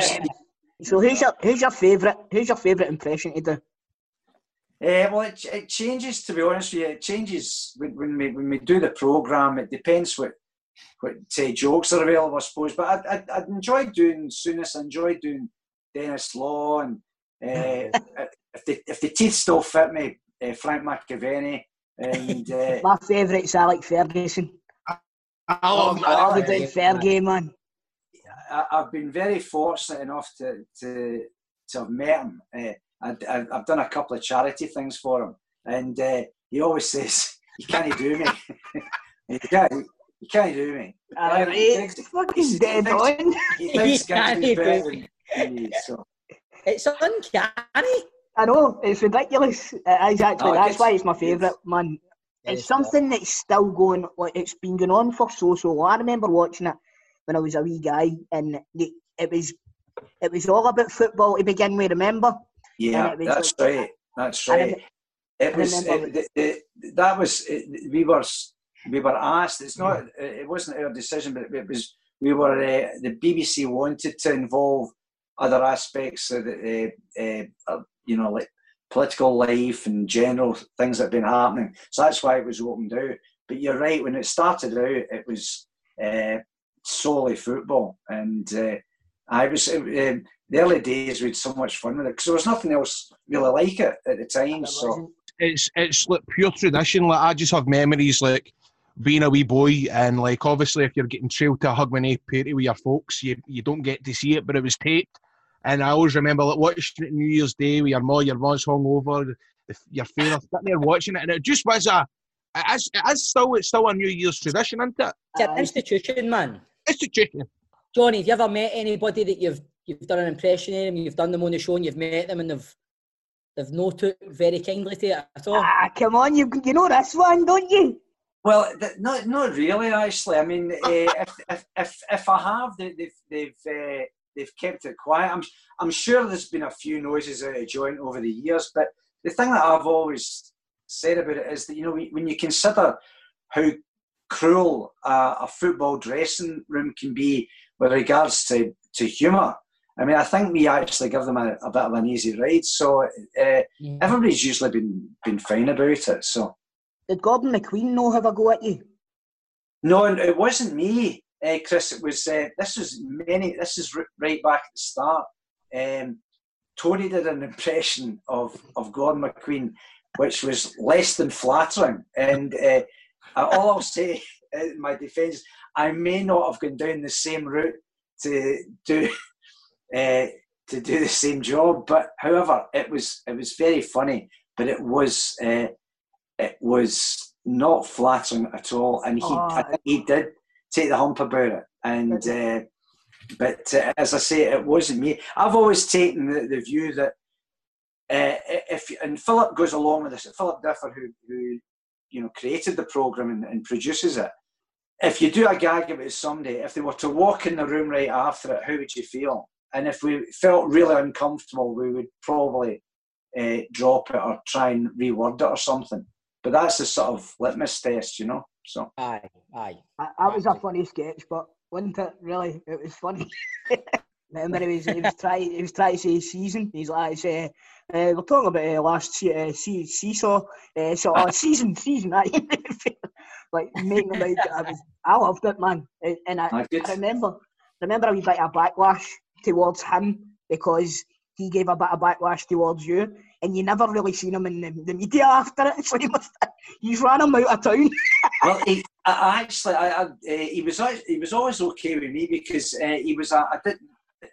[SPEAKER 7] so who's your who's your favourite who's your favourite impression to do?
[SPEAKER 12] Uh, well, it, it changes. To be honest with you, it changes when, when we when we do the program. It depends what what say jokes are available, I suppose. But I I, I enjoy doing Souness. I enjoy doing Denis Law, and (laughs) uh, if the if the teeth still fit me, uh, Frank McAvennie, and uh, (laughs)
[SPEAKER 7] My favourite's Alec Ferguson.
[SPEAKER 6] I love
[SPEAKER 7] I
[SPEAKER 6] that.
[SPEAKER 7] would do Fergie, man.
[SPEAKER 12] I, I've been very fortunate enough to to, to have met him. Uh, I, I, I've done a couple of charity things for him, and uh, he always (laughs) says, "You can't do me. (laughs) you can't. You can't do me."
[SPEAKER 7] Aye,
[SPEAKER 12] Well, he
[SPEAKER 7] mate,
[SPEAKER 12] thinks-
[SPEAKER 7] fucking
[SPEAKER 12] he
[SPEAKER 7] dead
[SPEAKER 12] thinks-
[SPEAKER 7] on.
[SPEAKER 12] He thinks
[SPEAKER 4] You can't
[SPEAKER 12] Gibson's
[SPEAKER 4] do
[SPEAKER 12] better than me, so.
[SPEAKER 4] It's uncanny.
[SPEAKER 7] I know it's ridiculous. It is actually
[SPEAKER 12] No,
[SPEAKER 7] that's
[SPEAKER 12] gets-
[SPEAKER 7] why it's my favourite man. It's something that's still going. Like it's been going on for so so long. I remember watching it when I was a wee guy, and the, it was it was all about football to begin with. Remember?
[SPEAKER 12] Yeah,
[SPEAKER 7] And it was
[SPEAKER 12] that's
[SPEAKER 7] like-
[SPEAKER 12] right. That's right. It was it, it, that was it, we were we were asked. It's not. It wasn't our decision, but it was we were. Uh, the BBC wanted to involve other aspects of the, uh, uh, uh, you know, like political life and general things that have been happening. So that's why it was opened out. But you're right. When it started out, it was uh, solely football, and uh, I was. Uh, the early days we had so much fun with it because there was nothing else really like it at the time. So
[SPEAKER 6] It's it's like pure tradition. Like I just have memories like being a wee boy and like obviously if you're getting trailed to a Hogmanay party with your folks, you you don't get to see it, but it was taped. And I always remember like watching it New Year's Day with your mom, your mom's hungover, the, your father sitting there watching it, and it just was a. It is, it is still it's still a New Year's tradition, isn't it?
[SPEAKER 4] It's an institution, man.
[SPEAKER 6] Institution.
[SPEAKER 4] Johnny, have you ever met anybody that you've you've done an impression of them, you've done them on the show, and you've met them, and they've they've no took very kindly to it at all?
[SPEAKER 7] Ah, come on, you you know this one, don't you?
[SPEAKER 12] Well, th- not not really. Actually, I mean, uh, (laughs) if, if if if I have, they, they've they've uh, they've kept it quiet. I'm I'm sure there's been a few noises out of joint over the years, but the thing that I've always said about it is that you know when when you consider how cruel uh, a football dressing room can be with regards to to humour. I mean, I think we actually give them a, a bit of an easy ride. So uh, everybody's usually been been fine about it. So.
[SPEAKER 7] Did Gordon McQueen know have a go at you?
[SPEAKER 12] No, and it wasn't me, uh, Chris. It was uh, this was many. This is right back at the start. Um, Tony did an impression of of Gordon McQueen, which was less than flattering. And uh, all I'll say in my defence, I may not have gone down the same route to do uh, to do the same job, but however, it was it was very funny. But it was uh, it was not flattering at all, and he
[SPEAKER 7] Oh.
[SPEAKER 12] he did take the hump about it. And uh, but uh, as I say, it wasn't me. I've always taken the, the view that uh, if and Philip goes along with this. Philip Differ, who who you know created the program and, and produces it. If you do a gag about somebody, if they were to walk in the room right after it, how would you feel? And if we felt really uncomfortable, we would probably uh, drop it or try and reword it or something. But that's the sort of litmus test, you know. So
[SPEAKER 4] aye, aye.
[SPEAKER 7] That, that was a funny sketch, but wasn't it? Really, it was funny. (laughs) Remember, he was he was trying he was trying to say season. He's like, uh, uh, we're talking about uh, last se- uh, see, seesaw, uh, so uh, (laughs) season season. aye. (laughs) like making him out. I was I loved it, man. And I,
[SPEAKER 12] I did.
[SPEAKER 7] I remember remember a wee bit of backlash towards him because he gave a bit of backlash towards you, and you never really seen him in the, the media after it. (laughs) So he must he's ran him out of town. (laughs)
[SPEAKER 12] well, he, I, I actually, I, I, uh, he was he was always okay with me because uh, he was a, I did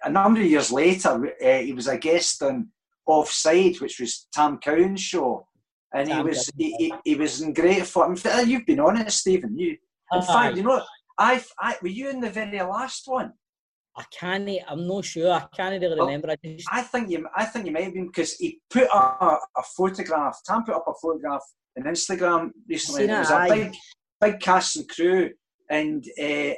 [SPEAKER 12] a number of years later. Uh, he was a guest on Offside, which was Tam Cowan's show, and he was he, he, he was in great form. You've been on it, Stephen. You, in
[SPEAKER 4] Aye.
[SPEAKER 12] fact, you know, I, I were you in the very last one?
[SPEAKER 4] I can't. I'm not sure. I can't really
[SPEAKER 12] Well,
[SPEAKER 4] remember. I just
[SPEAKER 12] I think you, I think you might have been because he put a, a photograph. Tam put up a photograph on Instagram recently. It was a big, big cast and crew, and uh,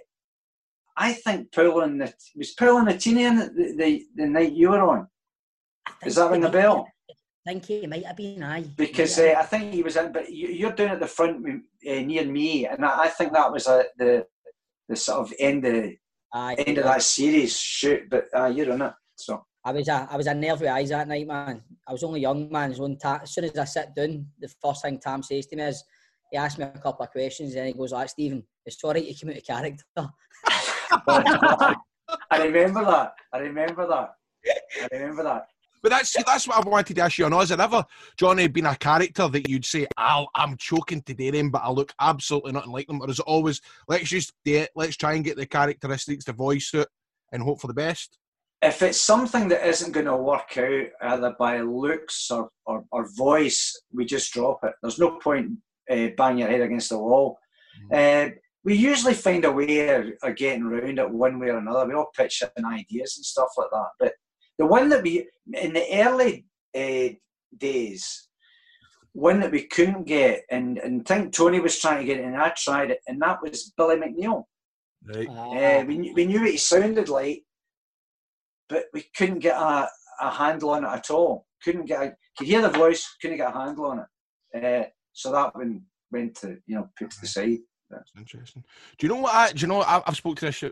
[SPEAKER 12] I think Paul and the was Paul and the teeny in it the, the the night you were on. Is that ring the bell?
[SPEAKER 4] I think he might have been. Aye.
[SPEAKER 12] Because uh, I think he was in, but you, you're down at the front uh, near me, and I, I think that was a, the the sort of end of
[SPEAKER 4] Aye.
[SPEAKER 12] end of that series shoot. But uh, you're on it, so.
[SPEAKER 4] I was a, I was a nerve with eyes that night, man. I was only young, man. So Ta- as soon as I sit down, the first thing Tam says to me is, he asked me a couple of questions, and he goes, like, Stephen, it's all right you came out of character. (laughs)
[SPEAKER 12] I remember that. I remember that. I remember that.
[SPEAKER 6] But that's that's what I wanted to ask you on. Has it ever, Johnny, been a character that you'd say, I'll, I'm choking today then, but I look absolutely nothing like them? Or is it always, let's just do it, let's try and get the characteristics, the voice suit, and hope for the best?
[SPEAKER 12] If it's something that isn't going to work out either by looks or, or, or voice, we just drop it. There's no point uh, banging your head against the wall. Uh, we usually find a way of, of getting around it one way or another. We all pitch in ideas and stuff like that. But the one that we, in the early uh, days, one that we couldn't get, and, and I think Tony was trying to get it, and I tried it, and that was Billy McNeill.
[SPEAKER 6] Right.
[SPEAKER 12] Uh, we, knew- we knew what he sounded like, but we couldn't get a, a handle on it at all. Couldn't get a, could hear the voice, couldn't get a handle on it. Uh, so that one went to, you know, put to the side.
[SPEAKER 6] That's interesting. Do you know what? I, do you know? I, I've spoke to this. Uh,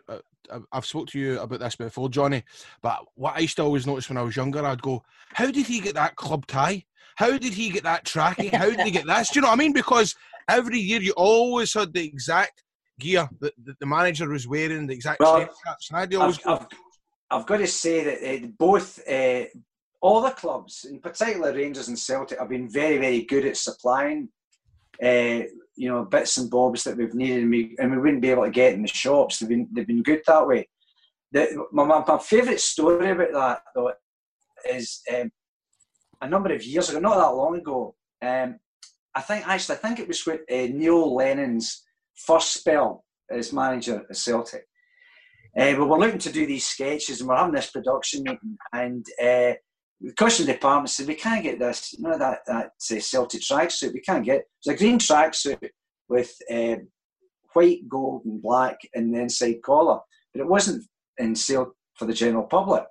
[SPEAKER 6] I've- I've spoke to you about this before, Johnny. But what I used to always notice when I was younger, I'd go, "How did he get that club tie? How did he get that trackie? How did he get this?" Do you know what I mean? Because every year you always had the exact gear that, that the manager was wearing, the exact
[SPEAKER 12] Well,
[SPEAKER 6] and I'd always
[SPEAKER 12] I've,
[SPEAKER 6] go,
[SPEAKER 12] I've, I've got to say that uh, both, uh, all the clubs, in particular Rangers and Celtic, have been very, very good at supplying, uh, you know, bits and bobs that we've needed and we, and we wouldn't be able to get in the shops. They've been, they've been good that way. The, my, my, my favourite story about that, though, is um, a number of years ago, not that long ago. Um, I think actually, I think it was with uh, Neil Lennon's first spell as manager at Celtic. Uh, we were looking to do these sketches, and we're having this production meeting, and uh, the custom department said we can't get this, you know, that that uh, Celtic tracksuit. We can't get. it. It's a green tracksuit with uh, white, gold, and black in the inside collar, but it wasn't in sale for the general public.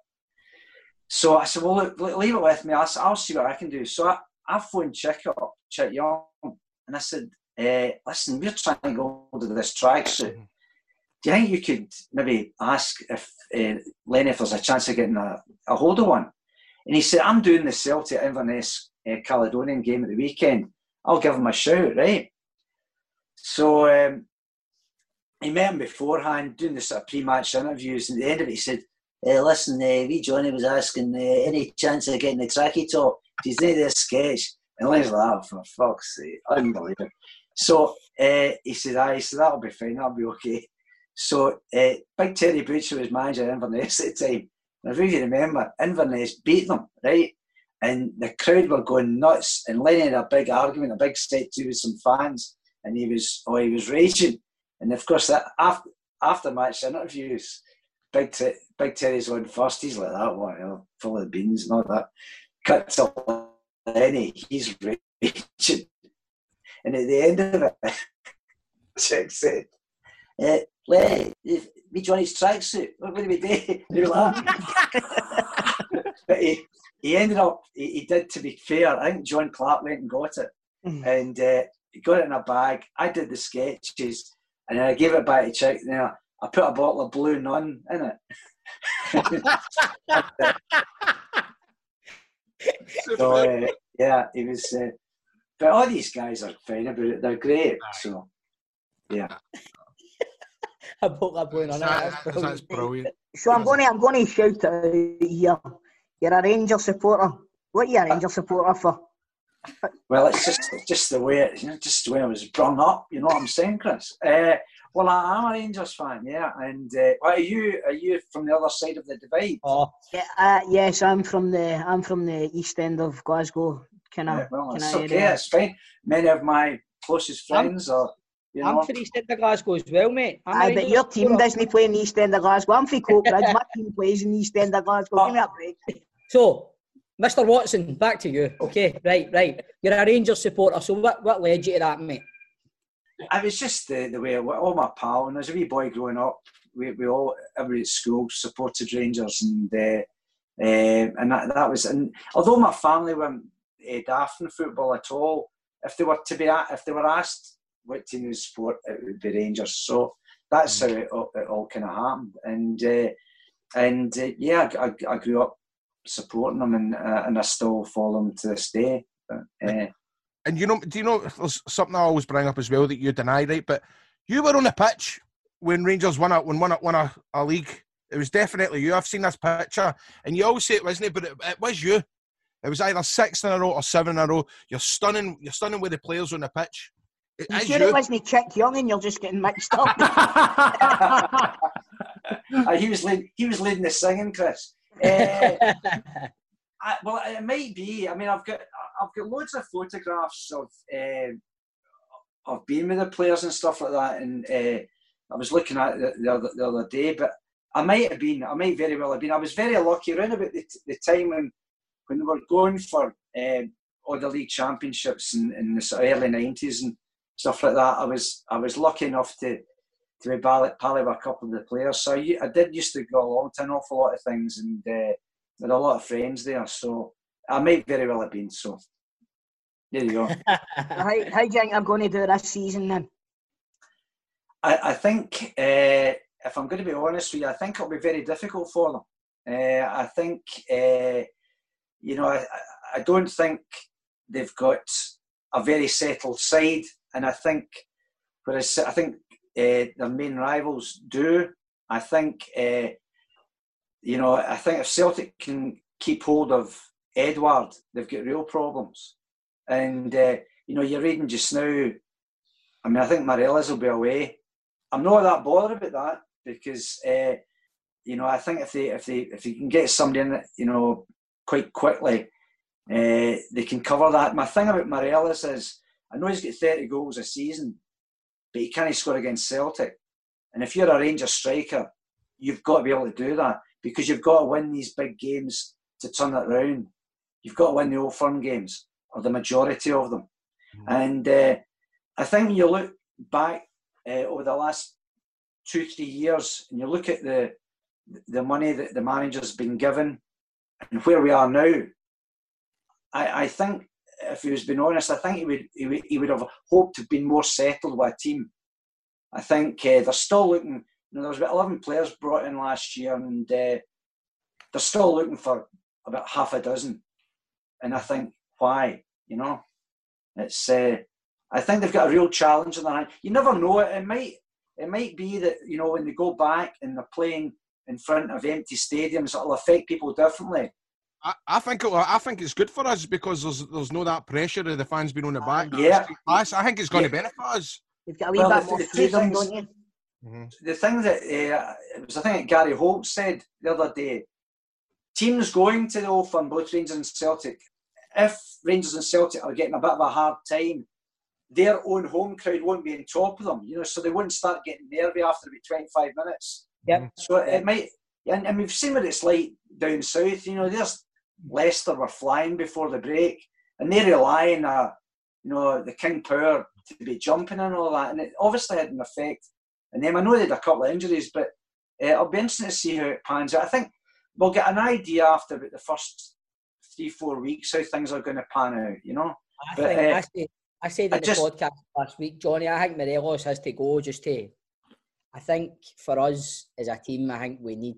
[SPEAKER 12] So I said, well, look, le- leave it with me. I'll, I'll see what I can do. So I, I phoned Chick up, Chick Young, and I said, uh, listen, we're trying to go to this tracksuit. Do you think you could maybe ask if uh, Lenny if there's a chance of getting a, a hold of one? And he said, I'm doing the Celtic Inverness uh, Caledonian game at the weekend. I'll give him a shout, right? So um, he met him beforehand, doing the sort of pre-match interviews. And at the end of it, he said, uh, "Listen, uh, wee Johnny was asking uh, any chance of getting the tracky top. He's need this sketch." And Lenny's like, oh, "For fuck's sake, unbelievable." So uh, he said, he said, "That'll be fine. That'll be okay." So uh, Big Terry Butcher was manager of Inverness at the time. If you remember, Inverness beat them, right? And the crowd were going nuts. And Lenny had a big argument, a big set to with some fans. and he was oh he was raging, and of course that after after match interviews, Big T- Big Terry's on first. He's like that one, you know, full of beans and all that. Cut to Lenny, he's raging, and at the end of it, (laughs) Chick said, uh, "Lenny, me Johnny's tracksuit. What would we do?" And he was (laughs) like, (laughs) but he, he ended up, he, he, did, to be fair, I think John Clark went and got it. Mm. And uh, he got it in a bag. I did the sketches and I gave it back to Chick. You know, I put a bottle of Blue Nun in it. (laughs) so, uh, yeah, he was. Uh, but all these guys are fine about it. They're great. So, yeah.
[SPEAKER 4] A bottle of Blue Nun.
[SPEAKER 6] That, that's, that's brilliant.
[SPEAKER 7] So I'm going to I'm going to shout out here you're a Ranger supporter. What are you a Ranger supporter for?
[SPEAKER 12] Well, it's just just the way it, you know, just the way I was brought up. You know what I'm saying, Chris? Uh, well, I am a Rangers fan, yeah. And uh, are you? Are you from the other side of the divide?
[SPEAKER 7] Oh, yeah, uh, yes, I'm from the I'm from the east end of Glasgow. Can I? Yeah,
[SPEAKER 12] well, it's okay. It's fine. Many of my closest friends I'm, are. You
[SPEAKER 4] I'm from the east end of Glasgow as well, mate.
[SPEAKER 7] i I bet your team doesn't play in east end of Glasgow. I'm from Coatbridge. (laughs) my team plays in east end of Glasgow. Oh. Give me a break.
[SPEAKER 4] So, Mr. Watson, back to you. Okay, right, right. You're a Rangers supporter, so what, what led you to that, mate?
[SPEAKER 12] I was just the, the way all my pal, and as a wee boy growing up, we, we all, everybody at school supported Rangers, and uh, uh, and that, that was, and although my family weren't uh, daft in football at all, if they were to be, if they were asked what team to support, it would be Rangers. So that's mm. how it, it all kind of happened, and uh, and uh, yeah, I, I, grew up supporting them, and uh, and I still follow them to this day. But, uh,
[SPEAKER 6] and you know, do you know there's something I always bring up as well that you deny, right? But you were on the pitch when Rangers won a when won a, won a, a league. It was definitely you. I've seen this picture, and you always say it wasn't it, but it, it was you. It was either six in a row or seven in a row. You're stunning. You're stunning with the players on the pitch.
[SPEAKER 7] It you sure you. it wasn't Chick Young and you're just getting mixed up? (laughs)
[SPEAKER 12] uh, he was leading. He was leading the singing, Chris. Uh, (laughs) I, well, it might be. I mean, I've got I've got loads of photographs of uh, of being with the players and stuff like that, and uh, I was looking at the, the, other, the other day, but I might have been. I might very well have been. I was very lucky around about the, the time when when they were going for um, all the league championships in, in the early nineties and stuff like that. I was I was lucky enough to to be pally, pally with a couple of the players. So I, I did used to go along to an awful lot of things and uh, had a lot of friends there. So I might very well have been. So there you go.
[SPEAKER 7] how, how do you think I'm going to do this season then?
[SPEAKER 12] I, I think, uh, if I'm going to be honest with you, I think it'll be very difficult for them. Uh, I think, uh, you know, I, I don't think they've got a very settled side, and I think, whereas I think uh, their main rivals do. I think, uh, you know, I think if Celtic can keep hold of Edouard, they've got real problems. And, uh, you know, you're reading just now, I mean, I think Morelos will be away. I'm not that bothered about that because, uh, you know, I think if they if they if they can get somebody in, you know, quite quickly, uh, they can cover that. My thing about Morelos is, I know he's got 30 goals a season, but he can't score against Celtic. And if you're a Rangers striker, you've got to be able to do that because you've got to win these big games to turn it around. You've got to win the old firm games, or the majority of them. Mm-hmm. And uh, I think when you look back uh, over the last two, three years, and you look at the the money that the manager's been given and where we are now, I, I think if he was being honest, I think he would, he would, he would have hoped to have been more settled with a team. I think uh, they're still looking, you know, there was about 11 players brought in last year and uh, they're still looking for about half a dozen. And I think, why? You know, it's, uh, I think they've got a real challenge in their hand. You never know, it, it might, it might be that, you know, when they go back and they're playing in front of empty stadiums, it'll affect people differently.
[SPEAKER 6] I, I think it, I think it's good for us because there's there's no that pressure of the fans being on the back.
[SPEAKER 12] Yeah,
[SPEAKER 6] I, think it's going yeah. to benefit us.
[SPEAKER 7] You've got a wee well, bit more freedom, don't you?
[SPEAKER 12] Mm-hmm. The thing that uh, it was, I think Gary Holt said the other day, teams going to the Old Firm, both Rangers and Celtic, if Rangers and Celtic are getting a bit of a hard time, their own home crowd won't be on top of them, you know, so they wouldn't start getting nervy after about 25 minutes.
[SPEAKER 4] Yep.
[SPEAKER 12] So it might, and, and we've seen what it's like down south. You know, there's Leicester were flying before the break, and they rely on, uh, you know, the King Power to be jumping and all that, and it obviously had an effect. And then I know they had a couple of injuries, but uh, it'll be interesting to see how it pans out. I think we'll get an idea after about the first three, four weeks how things are going to pan out. You know,
[SPEAKER 4] I
[SPEAKER 12] but
[SPEAKER 4] think
[SPEAKER 12] uh,
[SPEAKER 4] I said, I said in
[SPEAKER 12] I
[SPEAKER 4] the
[SPEAKER 12] just-
[SPEAKER 4] podcast last week, Johnny. I think Morelos has to go just to. I think for us as a team, I think we need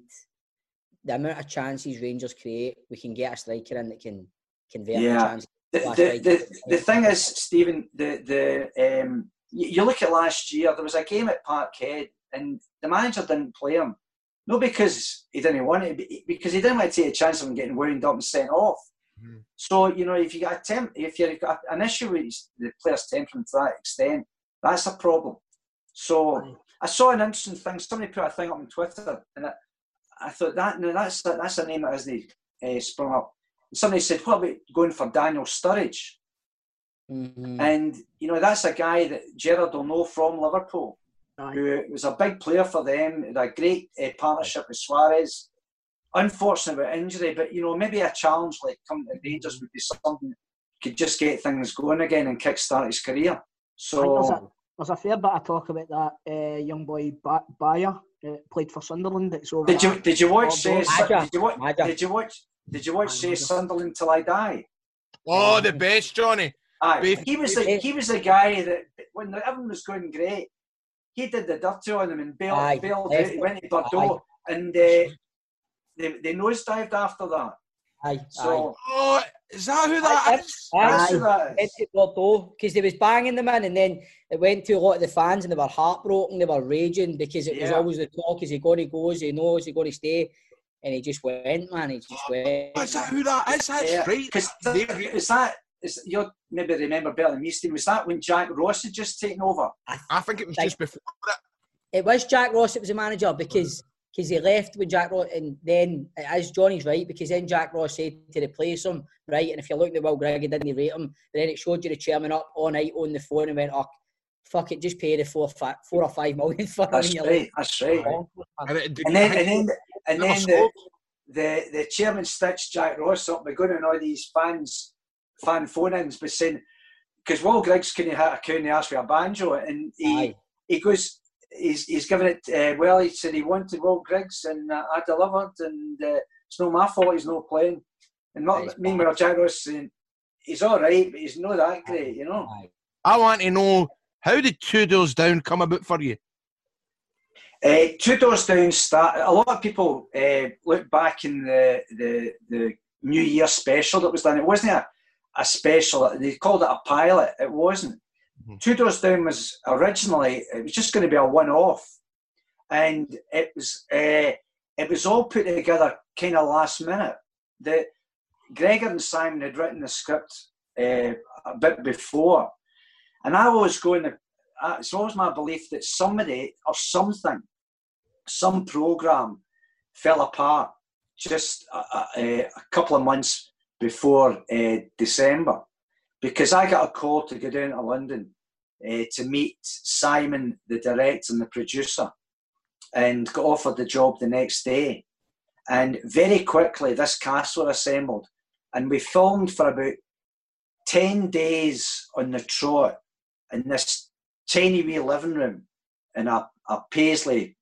[SPEAKER 4] the amount of chances Rangers create. We can get a striker in that can convert the
[SPEAKER 12] Yeah.
[SPEAKER 4] chances.
[SPEAKER 12] the, the, the, the thing is, Stephen, the the um, you, you look at last year. There was a game at Parkhead, and the manager didn't play him. Not because he didn't want it, but because he didn't want to take a chance of him getting wound up and sent off. So you know, if you got a temp, if you've got an issue with the player's temperament to that extent, that's a problem. So I saw an interesting thing. Somebody put a thing up on Twitter, and I, I thought that no, that's that's a name that hasn't uh, sprung up. Somebody said, "What about going for Daniel Sturridge?"
[SPEAKER 4] Mm-hmm.
[SPEAKER 12] And you know, that's a guy that Gerrard will know from Liverpool, who was a big player for them. Had a great uh, partnership with Suarez. Unfortunate with injury, but you know, maybe a challenge like coming to Rangers would be something that could just get things going again and kickstart his career.
[SPEAKER 7] Think there's, a,
[SPEAKER 12] So
[SPEAKER 7] there's a fair bit of talk about that uh, young boy ba- Bayer, uh, played for Sunderland. That's over
[SPEAKER 12] did you did you watch?
[SPEAKER 7] Bordeaux.
[SPEAKER 12] Uh, did you watch? Did you watch? Did you watch? Say Sunderland till I die.
[SPEAKER 6] Oh, the best, Johnny.
[SPEAKER 12] Aye, he was the he was the guy that when everyone was going great, he did the dirty on them and bailed,
[SPEAKER 4] Aye,
[SPEAKER 12] bailed out. He went to Bordeaux and uh, they they nosedived after that.
[SPEAKER 4] Aye,
[SPEAKER 12] So
[SPEAKER 6] Oh, is that who that is?
[SPEAKER 12] That's who that is.
[SPEAKER 4] Went because they was banging them in, and then it went to a lot of the fans, and they were heartbroken. They were raging because it was always the talk: is he going to go? Is he no? Is he going to stay? And he just went, man. He just went.
[SPEAKER 6] Oh, is that who that is? That's
[SPEAKER 12] Yeah,
[SPEAKER 6] right.
[SPEAKER 12] Because is that is you maybe remember better than me, Steve? Was that when Jack Ross had just taken over?
[SPEAKER 6] I think it was just before it.
[SPEAKER 4] It was Jack Ross that was the manager because because he left with Jack Ross, and then as Johnny's right because then Jack Ross said to replace him, right? And if you looked at Will Grigg, he didn't rate him. But then it showed you the chairman up all night on the phone and went, "Oh, fuck it, just pay the four, fi- four or five million for him."
[SPEAKER 12] That's right.
[SPEAKER 4] like,
[SPEAKER 12] That's right.
[SPEAKER 6] And, it,
[SPEAKER 12] And then and then and then the, the the chairman stitched Jack Ross up by going on all these fans fan phone-ins, but saying because Will Griggs couldn't hit a couldn't ask for a banjo, and he he goes. He's, he's given it uh, well. He said he wanted Will Griggs, and uh, I delivered. And uh, it's not my fault. He's not playing. And not, meanwhile, Jack Ross saying he's all right, but he's not that great, you know.
[SPEAKER 6] I want to know how did Two Doors Down come about for you?
[SPEAKER 12] Uh, two doors down start. A lot of people uh, look back in the, the the New Year special that was done. It wasn't a, a special. They called it a pilot. It wasn't. Two doors down was originally. It was just going to be a one-off, and it was uh, it was all put together kind of last minute. The Gregor and Simon had written the script uh, a bit before, and I was going to uh, it's always my belief that somebody or something, some program fell apart just a, a, a couple of months before December because I got a call to go down to London uh, to meet Simon, the director and the producer, and got offered the job the next day. And very quickly, this cast were assembled, and we filmed for about 10 days on the trot in this tiny wee living room in a, a Paisley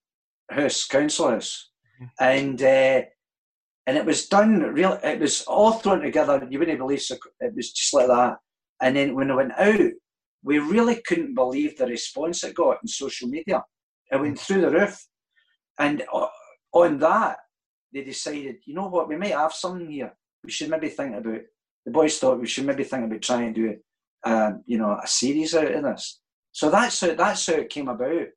[SPEAKER 12] house, council house. And uh, and it was done real it was all thrown together, you wouldn't believe so it was just like that. And then when i went out, we really couldn't believe the response it got on social media. It went through the roof. And on that, they decided, you know what, we might have something here. We should maybe think about. The boys thought we should maybe think about trying to do, um, you know, a series out of this. So that's how that's how it came about.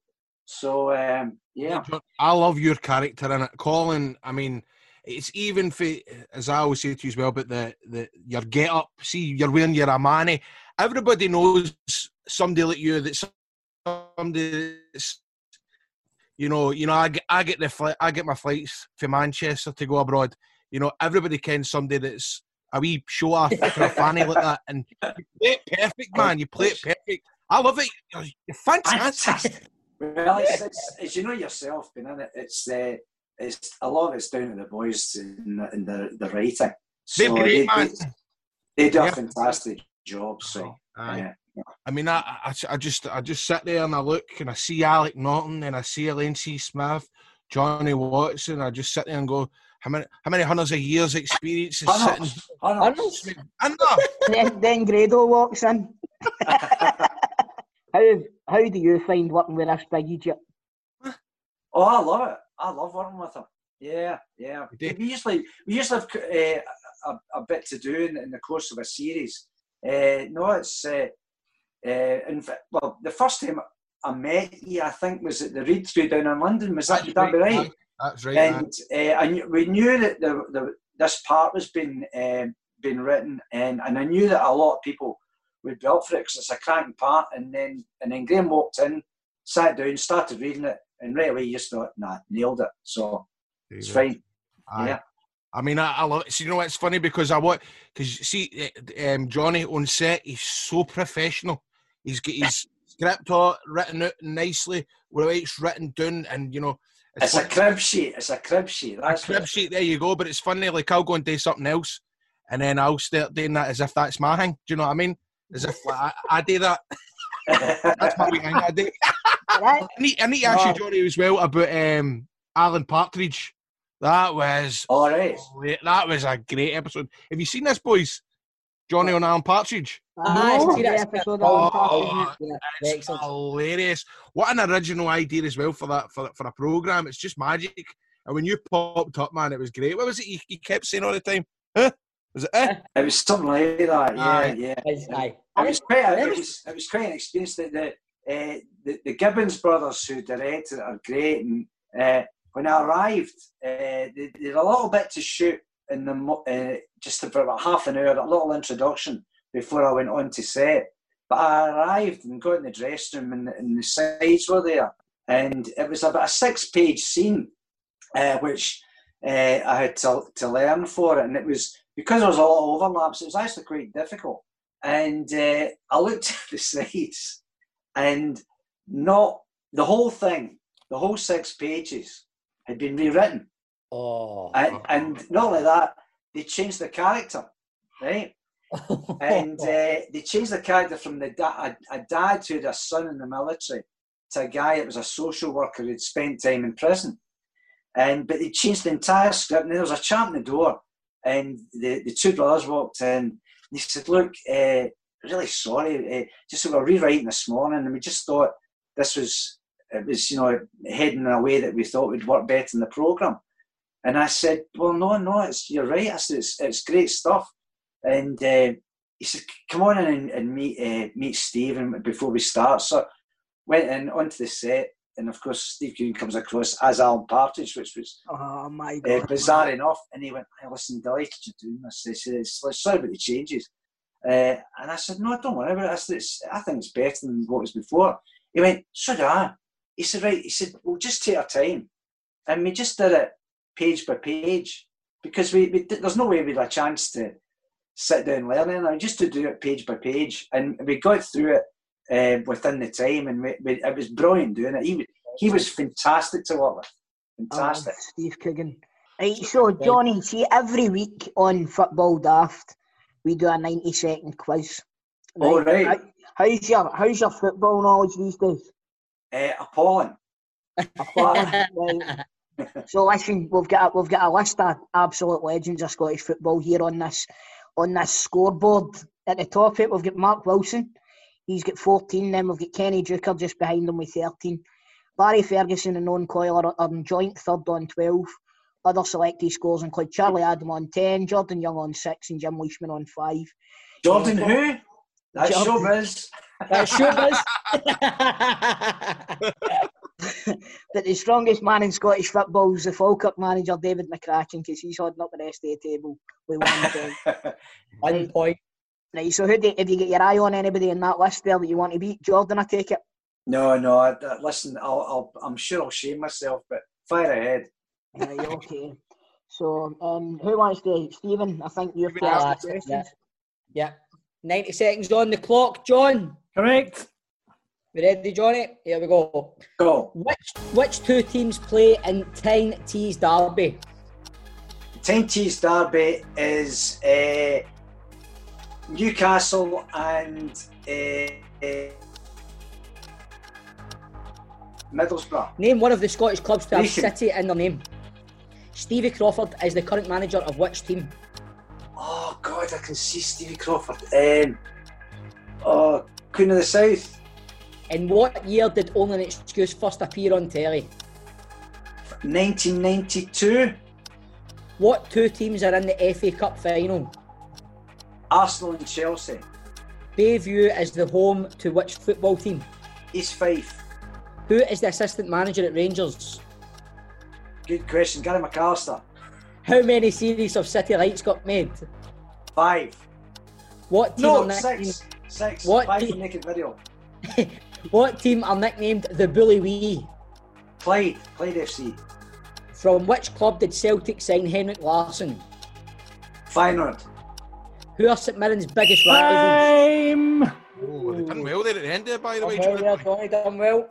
[SPEAKER 12] So um, yeah,
[SPEAKER 6] I love your character in it, Colin. I mean, it's even for as I always say to you as well, but the the your get up. See, you're wearing your Armani. Everybody knows somebody like you. That somebody, that's, you know, you know. I get I get the flight. I get my flights for Manchester to go abroad. You know, everybody kens somebody that's a wee show off for a fanny like that, and you play it perfect, man. You play it perfect. I love it. You're, fantastic.
[SPEAKER 12] well, it's, it's, as you know yourself, being in it, it's uh, it's a lot of it's down to the boys in the, the, the writing. So
[SPEAKER 6] They're great,
[SPEAKER 12] they,
[SPEAKER 6] man.
[SPEAKER 12] They, they do
[SPEAKER 6] Yeah.
[SPEAKER 12] a fantastic job. So
[SPEAKER 6] Aye.
[SPEAKER 12] yeah.
[SPEAKER 6] I mean, I, I, I just I just sit there and I look and I see Alex Norton and I see Elaine C. Smith, Johnny Watson. I just sit there and go, how many how many hundreds of years experience is sitting? (laughs)
[SPEAKER 7] Hunners.
[SPEAKER 6] Hunners. (laughs)
[SPEAKER 7] then, then Grado walks in. (laughs) how how do you find working with this big Egypt?
[SPEAKER 12] Oh, I love it. I love working with them. Yeah, yeah. We usually we usually have uh, a, a bit to do in, in the course of a series. Uh, no, it's uh, uh, in fact, well, the first time I met you, I think, was at the read through down in London. Was that, that be right?
[SPEAKER 6] That's right.
[SPEAKER 12] and uh, I knew, we knew that the, the this part was being um, being written, and, and I knew that a lot of people would be up for it because it's a cracking part. And then and then Graham walked in, sat down, started reading it, and right away you just thought, nah, nailed it. So it's fine. Yeah.
[SPEAKER 6] I mean, I, I love it. So, you know, it's funny because I want because see, eh, um, Johnny on set, he's so professional. He's got his script all written out nicely, where it's written down, and you know,
[SPEAKER 12] It's a crib sheet. It's a crib sheet. That's a
[SPEAKER 6] crib
[SPEAKER 12] what-
[SPEAKER 6] sheet. There you go. But it's funny, like I'll go and do something else, and then I'll start doing that as if that's my thing. Do you know what I mean? As if like, I, I do that. (laughs) that's my thing. I do. I need, I need to ask you, Johnny, as well about um, Alan Partridge. That was
[SPEAKER 12] all right.
[SPEAKER 6] That was a great episode. Have you seen this, boys? Johnny on Alan Partridge.
[SPEAKER 4] Aye,
[SPEAKER 7] No,
[SPEAKER 4] see
[SPEAKER 7] the
[SPEAKER 4] that
[SPEAKER 7] episode
[SPEAKER 4] Oh,
[SPEAKER 7] of Alan Partridge.
[SPEAKER 4] yeah,
[SPEAKER 6] It's hilarious. What an original idea as well for that for, for a program. It's just magic. And when you popped up, man, it was great. What was it you, you kept saying all the time? Huh? Was it? Eh?
[SPEAKER 12] It was something like that. Yeah,
[SPEAKER 6] Aye.
[SPEAKER 12] yeah.
[SPEAKER 4] Aye.
[SPEAKER 12] It was quite. A, it was. It was quite an experience. That the, uh, the the Gibbons brothers who directed it are great. And uh, when I arrived, uh, they a little bit to shoot in the uh, just for about half an hour, a little introduction before I went on to set. But I arrived and got in the dressing room, and, and the sides were there, and it was about a six-page scene, uh, which uh, I had to, to learn for it, and it was because there was a lot of overlaps. It was actually quite difficult, and uh, I looked (laughs) at the sides, and not the whole thing, the whole six pages had been rewritten,
[SPEAKER 4] Oh.
[SPEAKER 12] and, and not only that, they changed the character, right? (laughs) and uh, they changed the character from the da- a, a dad who had a son in the military to a guy that was a social worker who'd spent time in prison. And but they changed the entire script. And there was a chap in the door, and the, the two brothers walked in. And he said, "Look, uh, really sorry. Uh, just we were rewriting this morning, and we just thought this was it was you know heading in a way that we thought would work better in the program." And I said, "Well, no, no, it's you're right. I said, it's, it's great stuff." And uh, he said, "Come on in and, and meet uh, meet Stephen before we start." So went in onto the set, and of course Steve Green comes across as Alan Partridge, which was
[SPEAKER 7] Oh my
[SPEAKER 12] uh, bizarre enough. And he went, hey, "Listen, delighted you're doing this." He said, "It's- "Sorry about the changes." Uh, and I said, "No, I don't worry about it. I, said, it's, I think it's better than what was before." He went, "So do I." He said, "Right." He said, "We'll just take our time," and we just did it page by page because we, we there's no way we had a chance to sit down learning. I just to do it page by page, and we got through it uh, within the time, and we, we, it was brilliant doing it. He, he was fantastic to work with, fantastic.
[SPEAKER 7] Oh, Steve Coogan. Right, so Johnny, see every week on Football Daft, we do a ninety second quiz.
[SPEAKER 12] Oh, right.
[SPEAKER 7] How- How's your How's your football knowledge these days?
[SPEAKER 12] Uh, appalling.
[SPEAKER 7] Right. So listen, we've got a, we've got a list of absolute legends of Scottish football here on this on this scoreboard. At the top of it, we've got Mark Wilson. He's got 14. Then we've got Kenny Deuchar just behind him with 13. Barry Ferguson and Owen Coyle are, are in joint third on 12. Other selected scores include Charlie Adam on 10, Jordan Young on 6, and Jim Leishman on 5.
[SPEAKER 12] Jordan who? That's
[SPEAKER 7] Jordan-
[SPEAKER 12] showbiz.
[SPEAKER 7] Showbiz. (laughs) (laughs) but the strongest man in Scottish football is the Falkirk manager, David McCracken, because he's holding up the rest of the table with one (laughs) point.
[SPEAKER 4] One point.
[SPEAKER 7] Right, so who do, have you got your eye on anybody in that list there that you want to beat? Jordan, I take it.
[SPEAKER 12] No, no. I, I- listen, I'll, I'll, I'm sure I'll shame myself, but fire ahead.
[SPEAKER 7] Right, okay. So, um, who wants to? Stephen, I think you've
[SPEAKER 4] Yeah, that's
[SPEAKER 7] the.
[SPEAKER 4] Yeah. 90 seconds on the clock, John.
[SPEAKER 8] Correct.
[SPEAKER 4] We ready, Johnny? Here we go.
[SPEAKER 12] Go.
[SPEAKER 4] Which which two teams play in Tyne Tees Derby?
[SPEAKER 12] Tyne Tees Derby is uh, Newcastle and uh, uh, Middlesbrough.
[SPEAKER 4] Name one of the Scottish clubs to have
[SPEAKER 12] Brechin.
[SPEAKER 4] City in their name. Stevie Crawford is the current manager of which team?
[SPEAKER 12] Oh God, I can see Stevie Crawford. Um, oh, Queen of the South.
[SPEAKER 4] In what year did Only an Excuse first appear on telly?
[SPEAKER 12] 1992.
[SPEAKER 4] What two teams are in the FA Cup final?
[SPEAKER 12] Arsenal and Chelsea.
[SPEAKER 4] Bayview is the home to which football team?
[SPEAKER 12] East Fife.
[SPEAKER 4] Who is the assistant manager at Rangers?
[SPEAKER 12] Good question. Gary McAllister.
[SPEAKER 4] How many series of City Lights got made?
[SPEAKER 12] Five.
[SPEAKER 4] What team
[SPEAKER 12] No, six. Six.
[SPEAKER 4] What
[SPEAKER 12] Five
[SPEAKER 4] team-
[SPEAKER 12] for naked video. (laughs)
[SPEAKER 4] What team are nicknamed the Bully Wee?
[SPEAKER 12] Clyde. Clyde FC.
[SPEAKER 4] From which club did Celtic sign Henrik Larsson?
[SPEAKER 12] Feyenoord.
[SPEAKER 4] Who are St Mirren's biggest rivals?
[SPEAKER 8] Time.
[SPEAKER 6] Oh, they done well there at the end there, by the way.
[SPEAKER 4] Done well
[SPEAKER 6] Johnny.
[SPEAKER 4] there, Johnny, done well.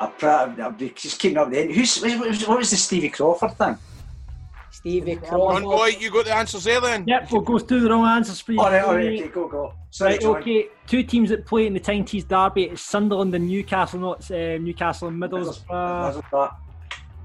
[SPEAKER 12] I'm, I'll be just keeping up the end. Who's what was, what was the Stevie Crawford thing?
[SPEAKER 4] Stevie
[SPEAKER 6] Run,
[SPEAKER 4] Crawford.
[SPEAKER 6] boy, you got the answers there then.
[SPEAKER 8] Yep, we'll go through the wrong answers for you.
[SPEAKER 12] All right, all
[SPEAKER 8] Johnny.
[SPEAKER 12] right, okay, go, go. Sorry,
[SPEAKER 8] Right,
[SPEAKER 12] John.
[SPEAKER 8] okay. Two teams that play in the Tyne Tees Derby. It's Sunderland and Newcastle, not uh, Newcastle and Middlesbrough.
[SPEAKER 12] Middlesbrough.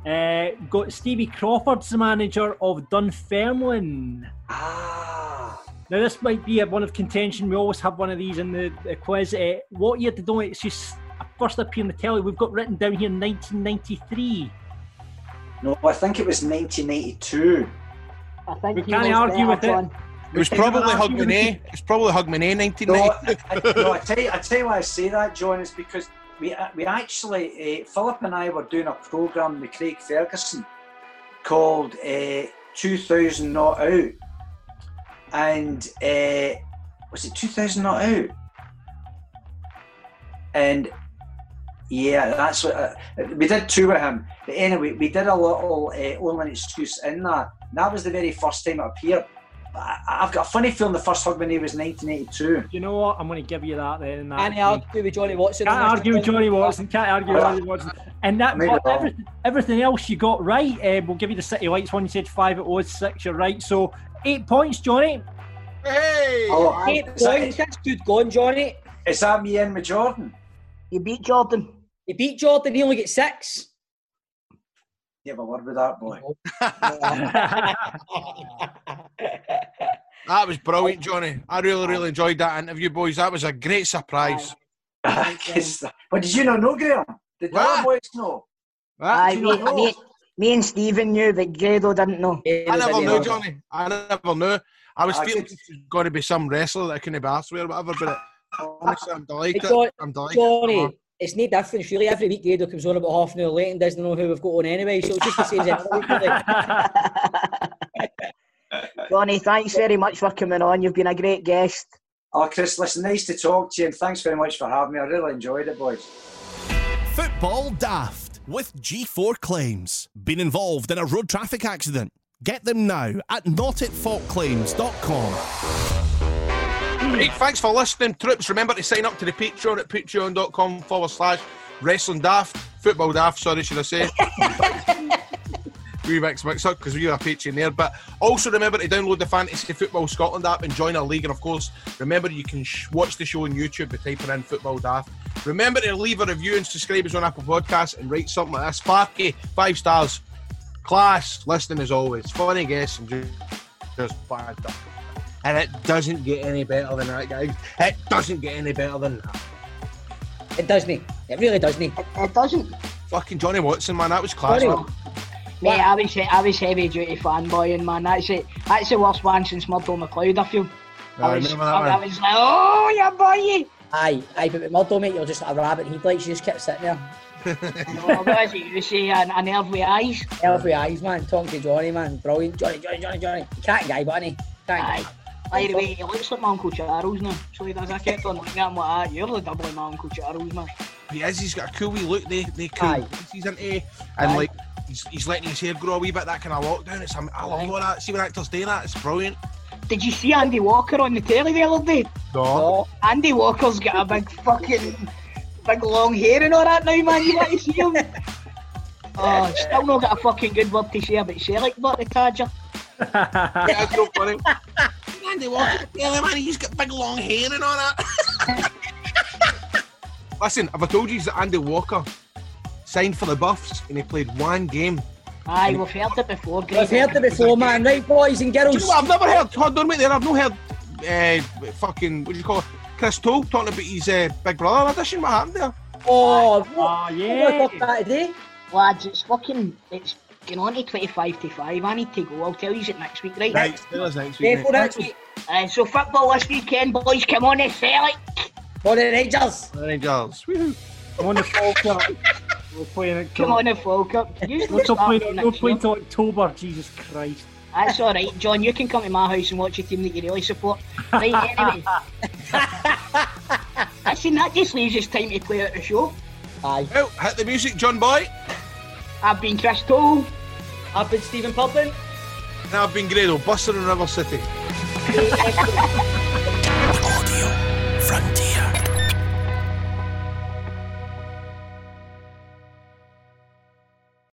[SPEAKER 8] Uh, got Stevie Crawford's the manager of Dunfermline.
[SPEAKER 12] Ah.
[SPEAKER 8] Now this might be a one of contention. We always have one of these in the, the quiz. Uh, what year did Only Excuse first appear on the telly? We've got written down here 1993.
[SPEAKER 12] No, I think it was 1982.
[SPEAKER 7] I think
[SPEAKER 8] We
[SPEAKER 7] he
[SPEAKER 8] can't
[SPEAKER 7] knows
[SPEAKER 8] argue
[SPEAKER 7] better,
[SPEAKER 8] with it.
[SPEAKER 6] It was
[SPEAKER 8] We can't
[SPEAKER 6] probably
[SPEAKER 8] argue with it.
[SPEAKER 6] A. It's probably Hogmanay.
[SPEAKER 12] No,
[SPEAKER 6] 1990.
[SPEAKER 12] I, I, no, I tell you, I tell you why I say that, John, is because we uh, we actually uh, Philip and I were doing a program with Craig Ferguson called uh, 2000 Not Out, and uh, was it 2000 Not Out? And yeah, that's what uh, we did two with him. But anyway, we did a little uh, only excuse in that. And that was the very first time it appeared. I, I've got a funny feeling the first Hogmanay was 1982.
[SPEAKER 8] You know what? I'm going to give you that then. in that
[SPEAKER 4] Can't
[SPEAKER 8] case.
[SPEAKER 4] argue with Johnny Watson.
[SPEAKER 8] Can't argue with Johnny Watson. Can't argue with
[SPEAKER 12] Oh.
[SPEAKER 8] Johnny Watson. And that,
[SPEAKER 12] Maybe
[SPEAKER 8] everything, everything else you got right. Uh, we'll give you the City Lights one. You said five. It was six. You're right. So eight points, Johnny.
[SPEAKER 6] Hey!
[SPEAKER 12] Oh,
[SPEAKER 4] Eight
[SPEAKER 12] is, that,
[SPEAKER 4] points. That's good going, Johnny.
[SPEAKER 12] is that me in with Jordan?
[SPEAKER 7] You beat Jordan.
[SPEAKER 4] You beat Jordan. He only get six.
[SPEAKER 12] You have a word with that boy. (laughs)
[SPEAKER 6] That was brilliant, Johnny. I really, really enjoyed that interview, boys. That was a great surprise. (laughs)
[SPEAKER 12] but did you not know, Graham? Did the
[SPEAKER 6] What?
[SPEAKER 12] other boys know?
[SPEAKER 7] Aye,
[SPEAKER 12] do
[SPEAKER 7] me,
[SPEAKER 12] know?
[SPEAKER 7] me, me and Stephen knew, but Grado didn't know.
[SPEAKER 6] I never knew, Johnny. I never knew. I was
[SPEAKER 12] I
[SPEAKER 6] feeling
[SPEAKER 12] did.
[SPEAKER 6] it was going to be some wrestler that I couldn't be asked with or whatever, but (laughs) honestly, I'm delighted.
[SPEAKER 4] Hey, John-
[SPEAKER 6] I'm delighted.
[SPEAKER 4] Johnny, it's no different. Really, every week Grado comes on about half an hour late and doesn't know who we've got on anyway. So it's just the same as every week. really. (laughs)
[SPEAKER 7] Johnny, thanks very much for coming on. You've been a great guest.
[SPEAKER 12] Oh, Chris, listen, nice to talk to you, and thanks very much for having me. I really enjoyed it, boys.
[SPEAKER 2] Football Daft with G4 Claims. Been involved in a road traffic accident? Get them now at notitfaultclaims.com.
[SPEAKER 6] Right, thanks for listening, troops. Remember to sign up to the Patreon at patreon.com forward slash wrestling daft, football daft, sorry, should I say. (laughs) we mix mix up because we are Patreon there. But also remember to download the Fantasy Football Scotland app and join our league. And of course, remember you can sh- watch the show on YouTube by typing in Football Daft. Remember to leave a review and subscribe us on Apple Podcasts and write something like this. Sparky, five stars. Class, listening as always. Funny guests and just, just bad stuff. And it doesn't get any better than that, guys. It doesn't get any better than that.
[SPEAKER 4] It doesn't. It really doesn't.
[SPEAKER 7] It, it doesn't.
[SPEAKER 6] Fucking Johnny Watson, man, that was class.
[SPEAKER 4] Johnny-
[SPEAKER 6] man.
[SPEAKER 7] Mate, I was I was heavy duty fanboying, man. That's it. That's the worst one since Murdo McLeod. I feel.
[SPEAKER 6] I
[SPEAKER 7] I was,
[SPEAKER 6] remember that
[SPEAKER 7] I, I was like, oh, yeah, boy.
[SPEAKER 4] Aye, aye, but with Murdo, mate, you're just a rabbit headlights. You just kept sitting there. (laughs)
[SPEAKER 7] No, what is it you say? An, an nerve with eyes.
[SPEAKER 4] Every eyes, man. Talking to Johnny, man. Brilliant. Johnny, Johnny, Johnny, Johnny. Cracking guy, but he? Cracking
[SPEAKER 7] Aye.
[SPEAKER 4] guy.
[SPEAKER 7] By the way, he looks like my Uncle Charles now. So he does. I kept on looking at him like, ah, you're the double of my Uncle Charles, man.
[SPEAKER 6] He is, he's got a cool wee look, they, they cool
[SPEAKER 4] Aye.
[SPEAKER 6] he's into, and
[SPEAKER 4] Aye.
[SPEAKER 6] like, he's, he's letting his hair grow a wee bit, that kind of lockdown. It's, am- I love all that. See when actors do that, it's brilliant.
[SPEAKER 7] Did you see Andy Walker on the telly the other day?
[SPEAKER 6] No.
[SPEAKER 4] Oh,
[SPEAKER 7] Andy Walker's got a big fucking big long hair and all that now, man. You want to see him? (laughs) Oh, still not got a fucking good word to say about Sherlock, but the Tadger.
[SPEAKER 6] that's so funny. Andy Walker, yeah, man, he's got big long hair and all that. (laughs) Listen, have I told you that Andy Walker signed for the Buffs and he played one game?
[SPEAKER 7] Aye, we've heard it before,
[SPEAKER 4] We've heard it before, man. Right, boys and girls.
[SPEAKER 6] Do you know what? I've never heard. Hold on, wait there. I've not heard. Uh, fucking what do you call it? Chris Toll talking about his uh, Big Brother audition. What happened there?
[SPEAKER 4] Oh, what?
[SPEAKER 8] Oh, yeah.
[SPEAKER 4] What about that today?
[SPEAKER 7] Lads, it's fucking, it's going on to 25 to 5. I need to go. I'll tell you it next week, right?
[SPEAKER 6] Right, tell us next week.
[SPEAKER 4] Next week.
[SPEAKER 7] Uh, so football this weekend, boys. Come on, it's Celtic.
[SPEAKER 4] For the Rangers.
[SPEAKER 6] Rangers. Woohoo.
[SPEAKER 8] I'm on the Fall Cup. We're playing it.
[SPEAKER 7] Come on, the Fall Cup. You
[SPEAKER 8] We're still
[SPEAKER 7] start
[SPEAKER 8] playing.
[SPEAKER 7] next
[SPEAKER 8] We're playing
[SPEAKER 7] year.
[SPEAKER 8] till October. Jesus Christ.
[SPEAKER 7] That's all right, John. You can come to my house and watch a team that you really support. Right, (laughs) anyway. Listen, that just leaves us time to play out the show.
[SPEAKER 4] Aye.
[SPEAKER 6] Well, hit the music, John Boy.
[SPEAKER 7] I've been Chris Cole.
[SPEAKER 4] I've been Stephen Poplin.
[SPEAKER 6] And I've been Grado, Buster in River City. (laughs)
[SPEAKER 10] Audio Frontier.